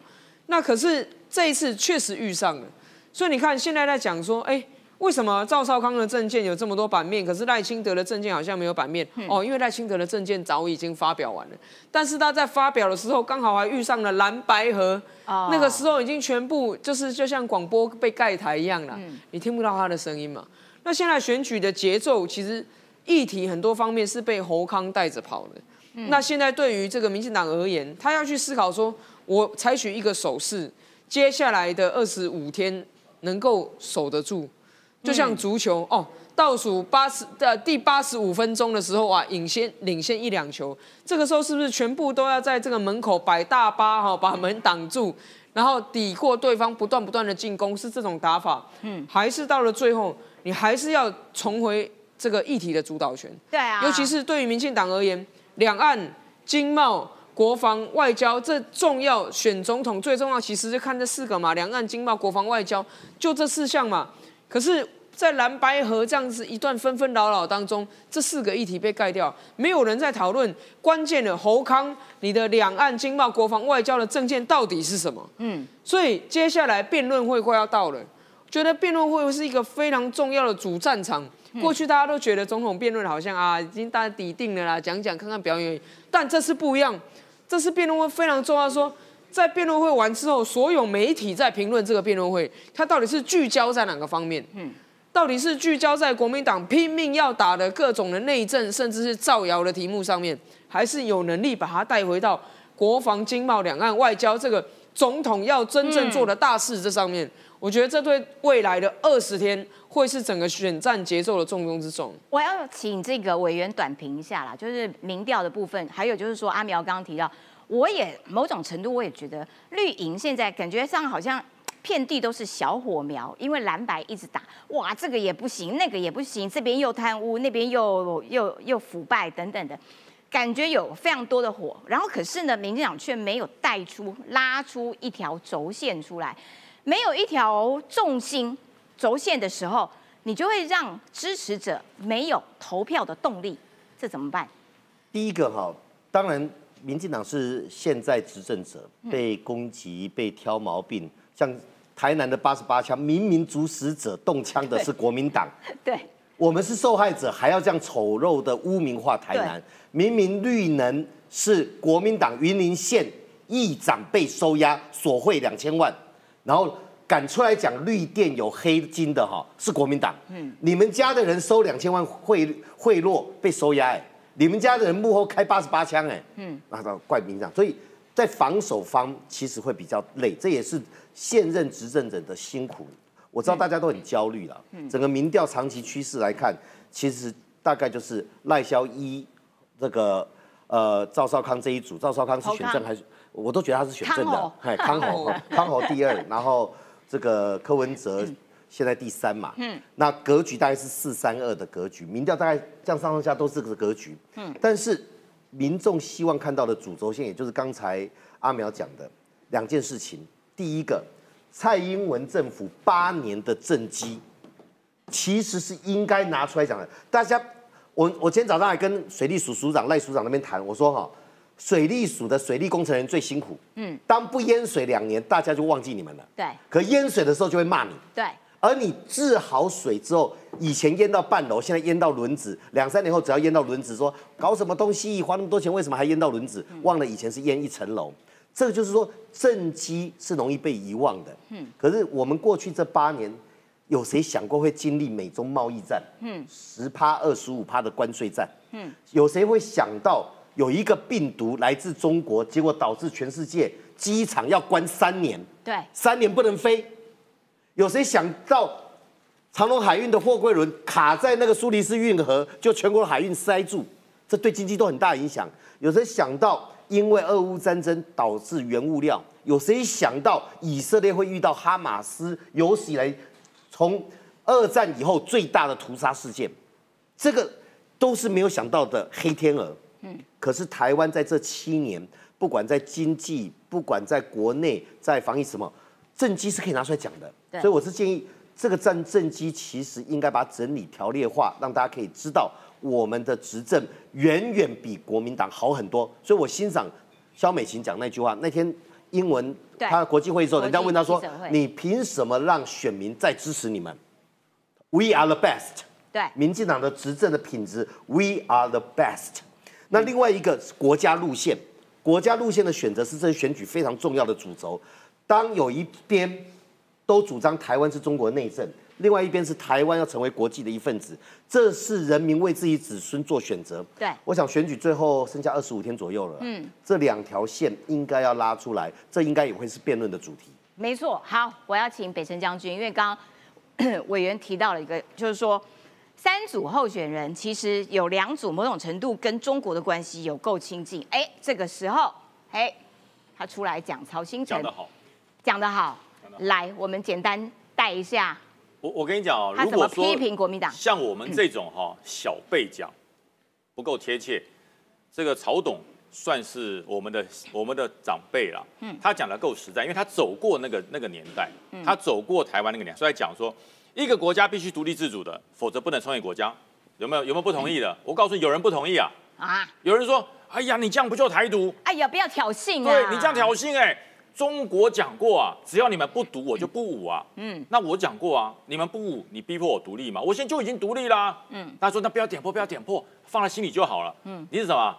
那可是这一次确实遇上了，所以你看现在在讲说，哎。为什么赵少康的证件有这么多版面，可是赖清德的证件好像没有版面？哦，因为赖清德的证件早已经发表完了，但是他在发表的时候刚好还遇上了蓝白河，那个时候已经全部就是就像广播被盖台一样了，你听不到他的声音嘛？那现在选举的节奏其实议题很多方面是被侯康带着跑的，那现在对于这个民进党而言，他要去思考说，我采取一个手势，接下来的二十五天能够守得住。就像足球哦，倒数八十的第八十五分钟的时候啊，领先领先一两球，这个时候是不是全部都要在这个门口摆大巴哈，(laughs) 把门挡住，然后抵过对方不断不断的进攻，是这种打法？嗯，还是到了最后，你还是要重回这个议题的主导权？对啊，尤其是对于民进党而言，两岸经贸。国防、外交这重要，选总统最重要，其实就看这四个嘛，两岸经贸、国防、外交，就这四项嘛。可是，在蓝白河这样子一段纷纷扰扰当中，这四个议题被盖掉，没有人在讨论关键的侯康，你的两岸经贸、国防、外交的政见到底是什么？嗯，所以接下来辩论会快要到了，觉得辩论会是一个非常重要的主战场。过去大家都觉得总统辩论好像啊，已经大家底定了啦，讲讲看看表演，但这次不一样。这次辩论会非常重要，说在辩论会完之后，所有媒体在评论这个辩论会，它到底是聚焦在哪个方面？嗯，到底是聚焦在国民党拼命要打的各种的内政，甚至是造谣的题目上面，还是有能力把它带回到国防、经贸、两岸、外交这个总统要真正做的大事这上面？我觉得这对未来的二十天会是整个选战节奏的重中之重。我要请这个委员短评一下啦，就是民调的部分，还有就是说阿苗刚刚提到，我也某种程度我也觉得绿营现在感觉上好像遍地都是小火苗，因为蓝白一直打，哇，这个也不行，那个也不行，这边又贪污，那边又又又腐败等等的，感觉有非常多的火。然后可是呢，民进党却没有带出拉出一条轴线出来。没有一条重心轴线的时候，你就会让支持者没有投票的动力，这怎么办？第一个哈，当然，民进党是现在执政者，被攻击、被挑毛病，像台南的八十八枪，明明主使者动枪的是国民党，(laughs) 对，我们是受害者，还要这样丑陋的污名化台南，明明绿能是国民党云林县议长被收押，索贿两千万。然后敢出来讲绿电有黑金的哈，是国民党。嗯，你们家的人收两千万贿贿赂被收押哎，你们家的人幕后开八十八枪哎，嗯，那到怪民党。所以在防守方其实会比较累，这也是现任执政者的辛苦。我知道大家都很焦虑了。嗯，整个民调长期趋势来看，其实大概就是赖萧一这个呃赵少康这一组，赵少康是选正还是？我都觉得他是选正的，哎，康侯，(laughs) 康侯第二，然后这个柯文哲现在第三嘛，嗯，那格局大概是四三二的格局，民调大概这样上上下都是个格局，嗯，但是民众希望看到的主轴线，也就是刚才阿苗讲的两件事情，第一个，蔡英文政府八年的政绩，其实是应该拿出来讲的，大家，我我今天早上还跟水利署署长赖署长那边谈，我说哈。水利署的水利工程人最辛苦。嗯，当不淹水两年，大家就忘记你们了。对。可淹水的时候就会骂你。对。而你治好水之后，以前淹到半楼，现在淹到轮子，两三年后只要淹到轮子，说搞什么东西，花那么多钱，为什么还淹到轮子？忘了以前是淹一层楼。这个就是说，政绩是容易被遗忘的。嗯。可是我们过去这八年，有谁想过会经历美中贸易战？嗯。十趴、二十五趴的关税战。嗯。有谁会想到？有一个病毒来自中国，结果导致全世界机场要关三年，对，三年不能飞。有谁想到长隆海运的货柜轮卡在那个苏黎世运河，就全国的海运塞住，这对经济都很大影响。有谁想到因为俄乌战争导致原物料？有谁想到以色列会遇到哈马斯有史以来从二战以后最大的屠杀事件？这个都是没有想到的黑天鹅。嗯，可是台湾在这七年，不管在经济，不管在国内，在防疫什么，政绩是可以拿出来讲的。所以我是建议，这个战政绩其实应该把它整理条列化，让大家可以知道我们的执政远远比国民党好很多。所以我欣赏肖美琴讲那句话，那天英文他国际会议时候，人家问他说：“你凭什么让选民再支持你们？”We are the best。对，民进党的执政的品质，We are the best。那另外一个国家路线，国家路线的选择是这次选举非常重要的主轴。当有一边都主张台湾是中国内政，另外一边是台湾要成为国际的一份子，这是人民为自己子孙做选择。对，我想选举最后剩下二十五天左右了。嗯，这两条线应该要拉出来，这应该也会是辩论的主题。没错，好，我要请北辰将军，因为刚刚 (coughs) 委员提到了一个，就是说。三组候选人其实有两组某种程度跟中国的关系有够亲近。哎，这个时候，哎，他出来讲曹新成讲得好。讲得好，来，我们简单带一下我我跟你讲如果说批评国民党。像我们这种哈、(clears throat) 小辈讲不够贴切，这个曹董算是我们的我们的长辈了。嗯，他讲的够实在，因为他走过那个那个年代，他走过台湾那个年代，所以讲说一个国家必须独立自主的，否则不能成为国家。有没有有没有不同意的？我告诉你，有人不同意啊。啊，有人说，哎呀，你这样不就台独？哎呀，不要挑衅啊！对你这样挑衅哎、中国讲过啊，只要你们不独，我就不武啊。嗯，那我讲过啊，你们不武，你逼迫我独立嘛，我现在就已经独立啦。嗯，他说那不要点破，不要点破，放在心里就好了。嗯，你是什么？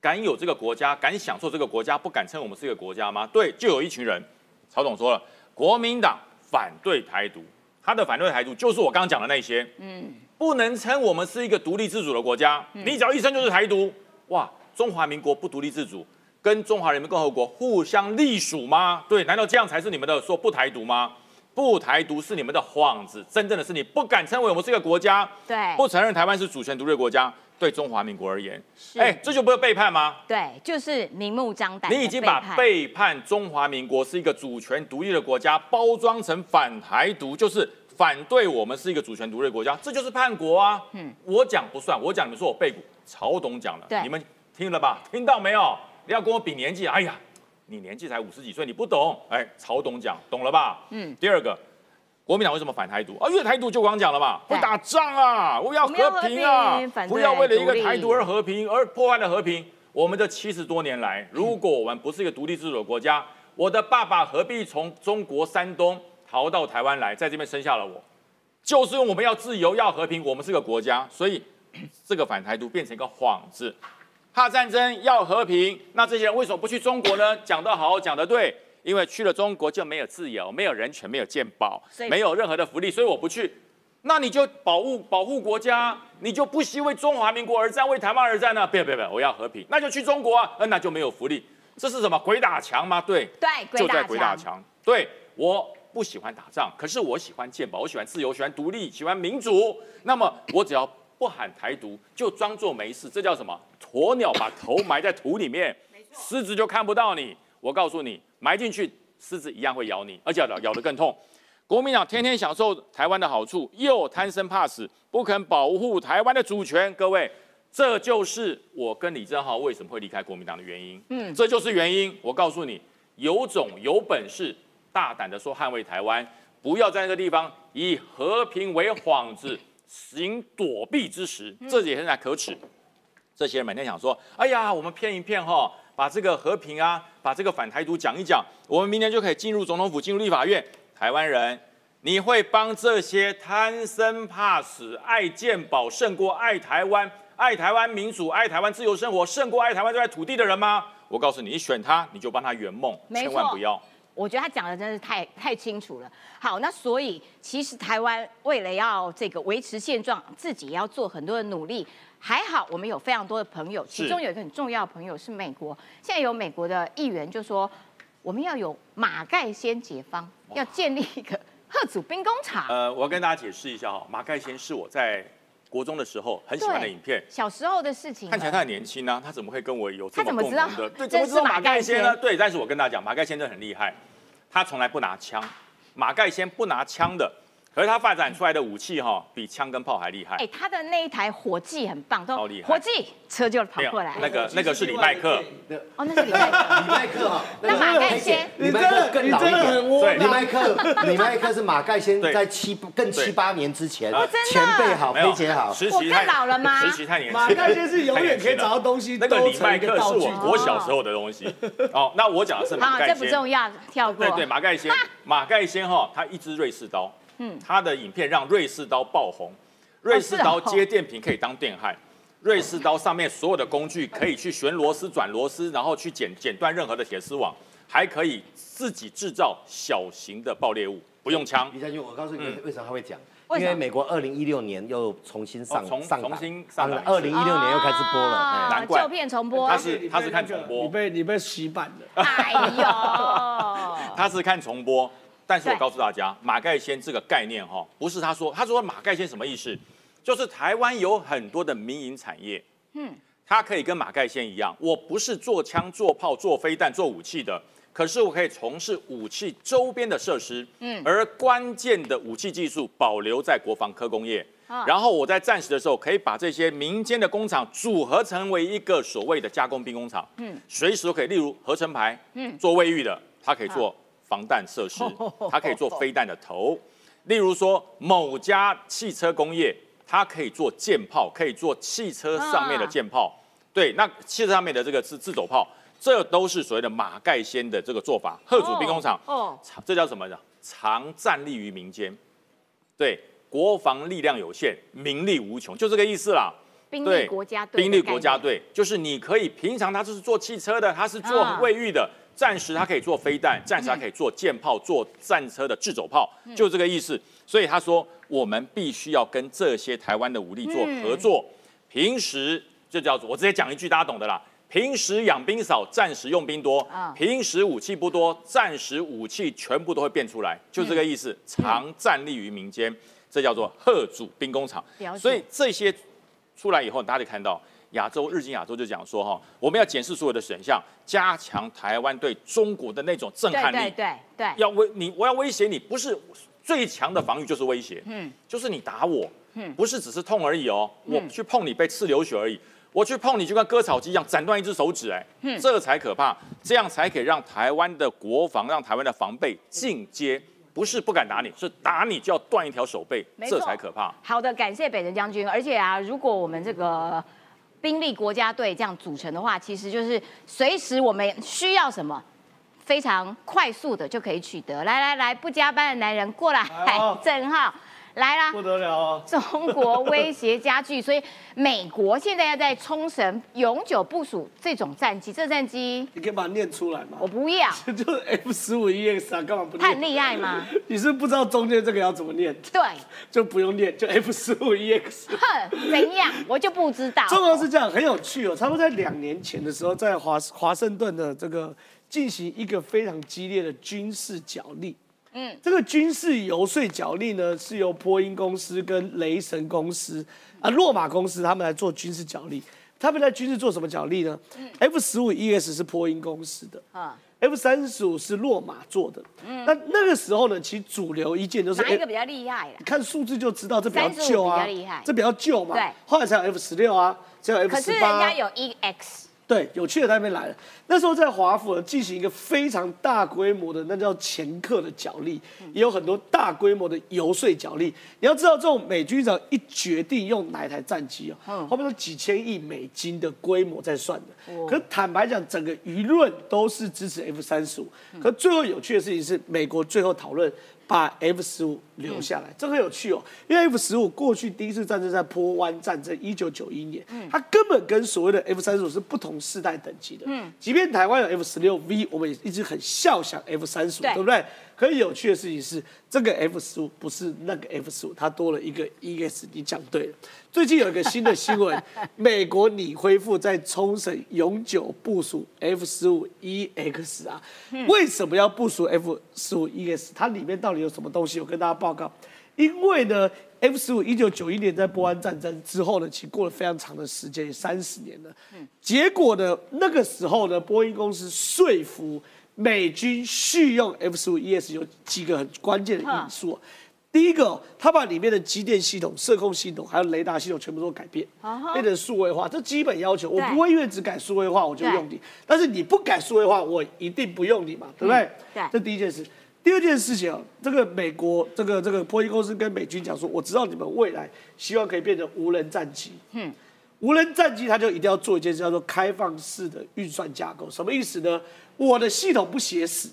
敢有这个国家，敢享受这个国家，不敢称我们是一个国家吗？对，就有一群人，曹总说了，国民党反对台独，他的反对台独就是我刚刚讲的那些。嗯，不能称我们是一个独立自主的国家，你只要一称就是台独，哇，中华民国不独立自主，跟中华人民共和国互相隶属吗？对，难道这样才是你们的说不台独吗？不台独是你们的幌子，真正的是你不敢称为我们是一个国家，对不承认台湾是主权独立的国家。对中华民国而言，哎，这就不是背叛吗？对，就是明目张胆你已经把背叛中华民国是一个主权独立的国家，包装成反台独，就是反对我们是一个主权独立的国家，这就是叛国啊！嗯，我讲不算，我讲你们说我背骨，曹董讲了对，你们听了吧？听到没有？你要跟我比年纪，哎呀，你年纪才五十几岁，你不懂，哎，曹董讲懂了吧？嗯，第二个。国民党为什么反台独啊？因为台独就我刚讲了嘛，会打仗啊，我要和平啊不要为了一个台独而和平，而破坏了和平。我们这七十多年来，如果我们不是一个独立自主的国家，我的爸爸何必从中国山东逃到台湾来，在这边生下了我？就是因为我们要自由、要和平，我们是个国家，所以这个反台独变成一个幌子。怕战争要和平，那这些人为什么不去中国呢？讲得好，讲得对，因为去了中国就没有自由、没有人权、没有健保，没有任何的福利，所以我不去。那你就保护保护国家，你就不惜为中华民国而战，为台湾而战呢？不要不要不要，我要和平，那就去中国啊，呃那就没有福利。这是什么鬼打墙吗？对，对就在鬼打墙墙。对我不喜欢打仗，可是我喜欢健保，我喜欢自由，喜欢独立，喜欢民主。那么我只要不喊台独，就装作没事，这叫什么？鸵鸟把头埋在土里面，狮子就看不到你。我告诉你，埋进去，狮子一样会咬你，而且咬咬得更痛。国民党天天享受台湾的好处，又贪生怕死，不肯保护台湾的主权。各位，这就是我跟李正浩为什么会离开国民党的原因。嗯，这就是原因。我告诉你，有种有本事，大胆的说捍卫台湾，不要在那个地方以和平为幌子，行躲避之时，这也很可耻。这些人每天想说，哎呀，我们骗一骗哈，把这个和平啊，把这个反台独讲一讲，我们明年就可以进入总统府，进入立法院。台湾人，你会帮这些贪生怕死、爱健保胜过爱台湾、爱台湾民主、爱台湾自由生活胜过爱台湾这块土地的人吗？我告诉你，你选他，你就帮他圆梦，千万不要。我觉得他讲的真是太太清楚了。好，那所以其实台湾为了要这个维持现状，自己也要做很多的努力。还好我们有非常多的朋友，其中有一个很重要的朋友是美国。现在有美国的议员就说，我们要有马盖先解放，要建立一个贺祖兵工厂。呃，我要跟大家解释一下哈，马盖先是我在国中的时候很喜欢的影片。小时候的事情，看起来他很年轻啊，他怎么会跟我有这么他怎么知道共同的？对，真怎么知道是马盖先呢？先对，但是我跟大家讲，马盖先真的很厉害，他从来不拿枪，马盖先不拿枪的，可是他发展出来的武器哈，比枪跟炮还厉害哎、。他的那一台火计很棒，都好厉害火计车就跑过来。那个那个是李麦克，哦，那是李麦克。李麦克哈，(laughs) 那马盖先李麦克更老一点。对李麦克，(laughs) 李麦克是马盖先在七更七八年之前哦真的前辈好，飞姐好，我更实习太老了吗实习太年轻。马盖先是永远可以找到东西那个李麦克是我国小时候的东西。哦，那我讲的是马好，盖先。这不重要，跳过。对对，马盖先，马盖先哈，他一支瑞士刀，嗯，他的影片让瑞士刀爆红，瑞士刀接电瓶可以当电焊。瑞士刀上面所有的工具可以去旋螺丝、转螺丝，然后去剪剪断任何的铁丝网，还可以自己制造小型的爆裂物，不用枪。李将军，我告诉你嗯。为什么他会讲，因为美国二零一六年又重新上上重新上了二零一六年又开始播了，难怪。旧片重播。他是他是看重播。你被你被洗版的。哎呦，(laughs) 他是看重播，但是我告诉大家，马盖先这个概念哈，不是他说，他说马盖先什么意思？就是台湾有很多的民营产业，嗯，它可以跟马盖先一样，我不是做枪、做炮、做飞弹、做武器的，可是我可以从事武器周边的设施，嗯，而关键的武器技术保留在国防科工业。然后我在战时的时候，可以把这些民间的工厂组合成为一个所谓的加工兵工厂，嗯，随时都可以，例如合成牌，嗯，做卫浴的，它可以做防弹设施，(laughs) 它可以做飞弹的头，例如说某家汽车工业，它可以做舰炮，可以做汽车上面的舰炮，对，那汽车上面的这个是自走炮，这都是所谓的马盖先的这个做法，贺祖兵工厂，哦，这叫什么呢？常站立于民间，对。国防力量有限，名利无穷，就这个意思啦。兵力国家队，兵力国家队，就是你可以平常他就是做汽车的，他是做卫浴的，暂时他可以做飞弹，暂时他可以做舰炮，做战车的制走炮，就这个意思。所以他说，我们必须要跟这些台湾的武力做合作。平时就叫做我直接讲一句大家懂的啦。平时养兵少，战时用兵多。平时武器不多，战时武器全部都会变出来，就这个意思。常站立于民间。这叫做贺主兵工厂，所以这些出来以后，大家就看到亚洲日经亚洲就讲说哈，我们要检视所有的选项，加强台湾对中国的那种震撼力。对对对，要威你，我要威胁你，不是最强的防御就是威胁，嗯，就是你打我，嗯，不是只是痛而已哦，我去碰你被刺流血而已，我去碰你就跟割草机一样，斩断一只手指，哎，这才可怕，这样才可以让台湾的国防，让台湾的防备进阶。不是不敢打你，是打你就要断一条手背，这才可怕。好的，感谢北辰将军。而且啊，如果我们这个兵力国家队这样组成的话，其实就是随时我们需要什么，非常快速的就可以取得。来来来，不加班的男人过来，(laughs) 郑浩。来啦，不得了啊！中国威胁加剧，所以美国现在要在冲绳永久部署这种战机。这战机你可以把它念出来吗？我不要，(laughs) 就是 F 十五 EX 啊，干嘛不？他很厉害吗？(laughs) 你是不知道中间这个要怎么念？对，(laughs) 就不用念，就 F 十五 EX。哼，怎样？我就不知道。中国是这样，很有趣哦。差不多在两年前的时候，在华华盛顿的这个进行一个非常激烈的军事角力。嗯，这个军事游说角力呢，是由波音公司跟雷神公司啊、洛马公司他们来做军事角力。他们在军事做什么角力呢？F 十五 ES 是波音公司的，啊，F 三十五是洛马做的。嗯，那那个时候呢，其实主流意见都是哪一个比较厉害？看数字就知道，这比较旧啊，比较厉害，这比较旧嘛。对，后来才有 F 十六啊，才有 F 十八。可是人家有 EX。对，有趣的那边来了。那时候在华府进行一个非常大规模的，那叫前客的角力，也有很多大规模的游说角力。你要知道，这种美军长一决定用哪一台战机哦，后面都几千亿美金的规模在算的。可坦白讲，整个舆论都是支持 F 三十五。可最后有趣的事情是，美国最后讨论。把 F 十五留下来，这很有趣哦。因为 F 十五过去第一次战争在波湾战争，一九九一年，它根本跟所谓的 F 三十五是不同世代等级的。嗯，即便台湾有 F 十六 V，我们也一直很笑想 F 三十五，对不对？可以有趣的事情是，这个 F 十五不是那个 F 十五，它多了一个 EX。你讲对了。最近有一个新的新闻，(laughs) 美国拟恢复在冲绳永久部署 F 十五 EX 啊。为什么要部署 F 十五 EX？它里面到底有什么东西？我跟大家报告。因为呢，F 十五一九九一年在波湾战争之后呢，其实过了非常长的时间，三十年了。结果呢，那个时候呢，波音公司说服。美军续用 F 十五 ES 有几个很关键的因素。第一个，他把里面的机电系统、射控系统还有雷达系统全部都改变，变成数位化，这基本要求。我不会因为只改数位化我就用你，但是你不改数位化，我一定不用你嘛，对不对？对。这第一件事。第二件事情啊，这个美国这个这个波音公司跟美军讲说，我知道你们未来希望可以变成无人战机。嗯。无人战机，它就一定要做一件事，叫做开放式的运算架构。什么意思呢？我的系统不写死，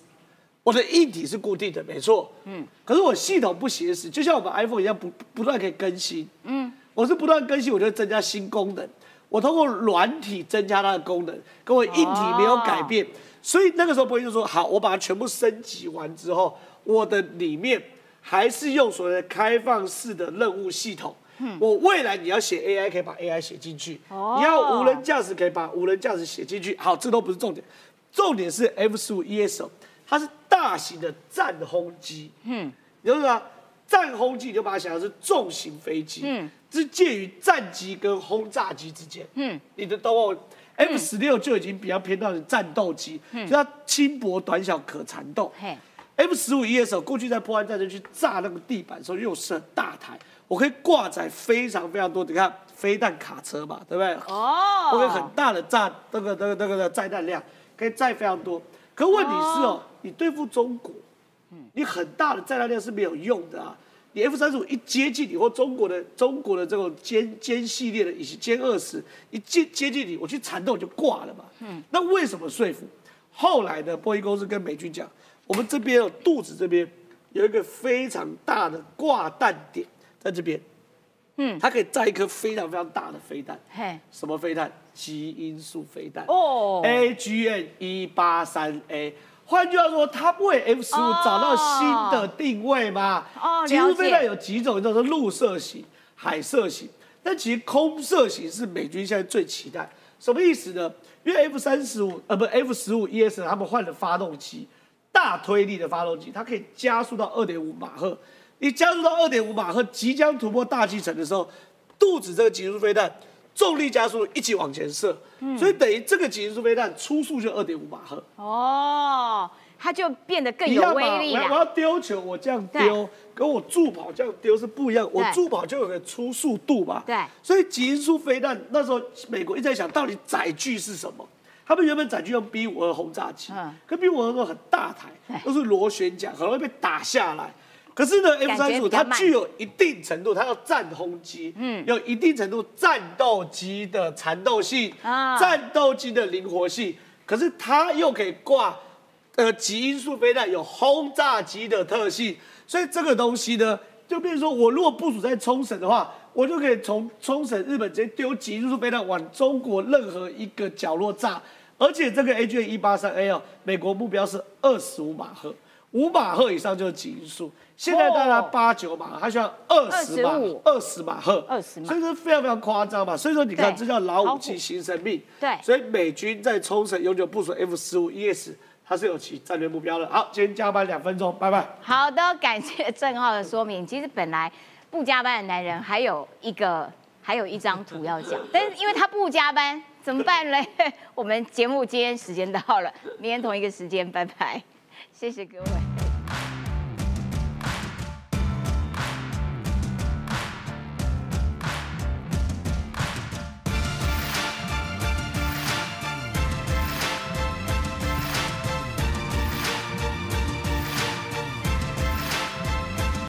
我的硬体是固定的，没错。嗯。可是我系统不写死，就像我们 iPhone 一样，不不断可以更新。嗯。我是不断更新，我就增加新功能。我通过软体增加它的功能，跟我硬体没有改变。所以那个时候，波音就说：好，我把它全部升级完之后，我的里面还是用所谓的开放式的任务系统。我未来你要写 AI，可以把 AI 写进去；你要无人驾驶，可以把无人驾驶写进去。好，这都不是重点，重点是 F 十五 ESO，它是大型的战轰机。嗯，你知道吗？战轰机你就把它想象是重型飞机，嗯嗯，是介于战机跟轰炸机之间，嗯嗯，你的懂我。F 十六就已经比较偏到战斗机，嗯它轻薄短小可缠斗。嘿，F 十五 ES 过去在破案战争去炸那个地板的时候，因为我是很大台，我可以挂载非常非常多，你看飞弹卡车嘛，对不对？哦，我可以很大的炸那个那个那个的载弹量，可以载非常多。可问题是哦，你对付中国，你很大的载弹量是没有用的啊。你 F 三十五一接近你，或中国的中国的这种歼歼系列的以及歼二十一接接近你，我去缠斗就挂了嘛。嗯，那为什么说服？后来的波音公司跟美军讲，我们这边有肚子这边有一个非常大的挂弹点在这边，嗯它可以载一颗非常非常大的飞弹。嘿，什么飞弹？基因素飞弹哦，AGN 一八三 A。换句话说，它为 F 十五哦找到新的定位嘛？哦基因素飞弹有几种，一种是陆射型、海射型，但其实空射型是美军现在最期待。什么意思呢？因为 F 三十五呃不 F 十五 ES 他们换了发动机，大推力的发动机，它可以加速到二点五马赫。你加速到二点五马赫，即将突破大气层的时候，肚子这个极速飞弹重力加速一起往前射，嗯所以等于这个极速飞弹初速就二点五马赫。哦，它就变得更有威力了。我要丢球，我这样丢，跟我助跑这样丢是不一样。我助跑就有个初速度嘛。对所以极速飞弹那时候美国一直在想，到底载具是什么？他们原本载具用 B 五二轰炸机，嗯可 B 五二都很大台对，都是螺旋桨，很容易被打下来。可是呢，F 三十五它具有一定程度，它要战轰机，嗯。嗯，有一定程度战斗机的缠斗性，啊。战斗机的灵活性，可是它又可以挂呃极音速飞弹有轰炸机的特性，所以这个东西呢，就变成说我如果部署在冲绳的话，我就可以从冲绳日本直接丢极音速飞弹往中国任何一个角落炸，而且这个 A G 一八三 A 哦，美国目标是二十五马赫，五马赫以上就是极音速。现在大概哦八九马赫，它需要二十马二十马赫，二十马所以说非常非常夸张嘛。所以说你看，对这叫老武器新生命。对所以美军在冲绳永久部署 F 十五 ES，它是有其战略目标的。好，今天加班两分钟，拜拜。好的，感谢郑浩的说明。其实本来不加班的男人还有一个，还有一张图要讲，但是因为他不加班，怎么办嘞？(laughs) 我们节目今天时间到了，明天同一个时间，拜拜，谢谢各位。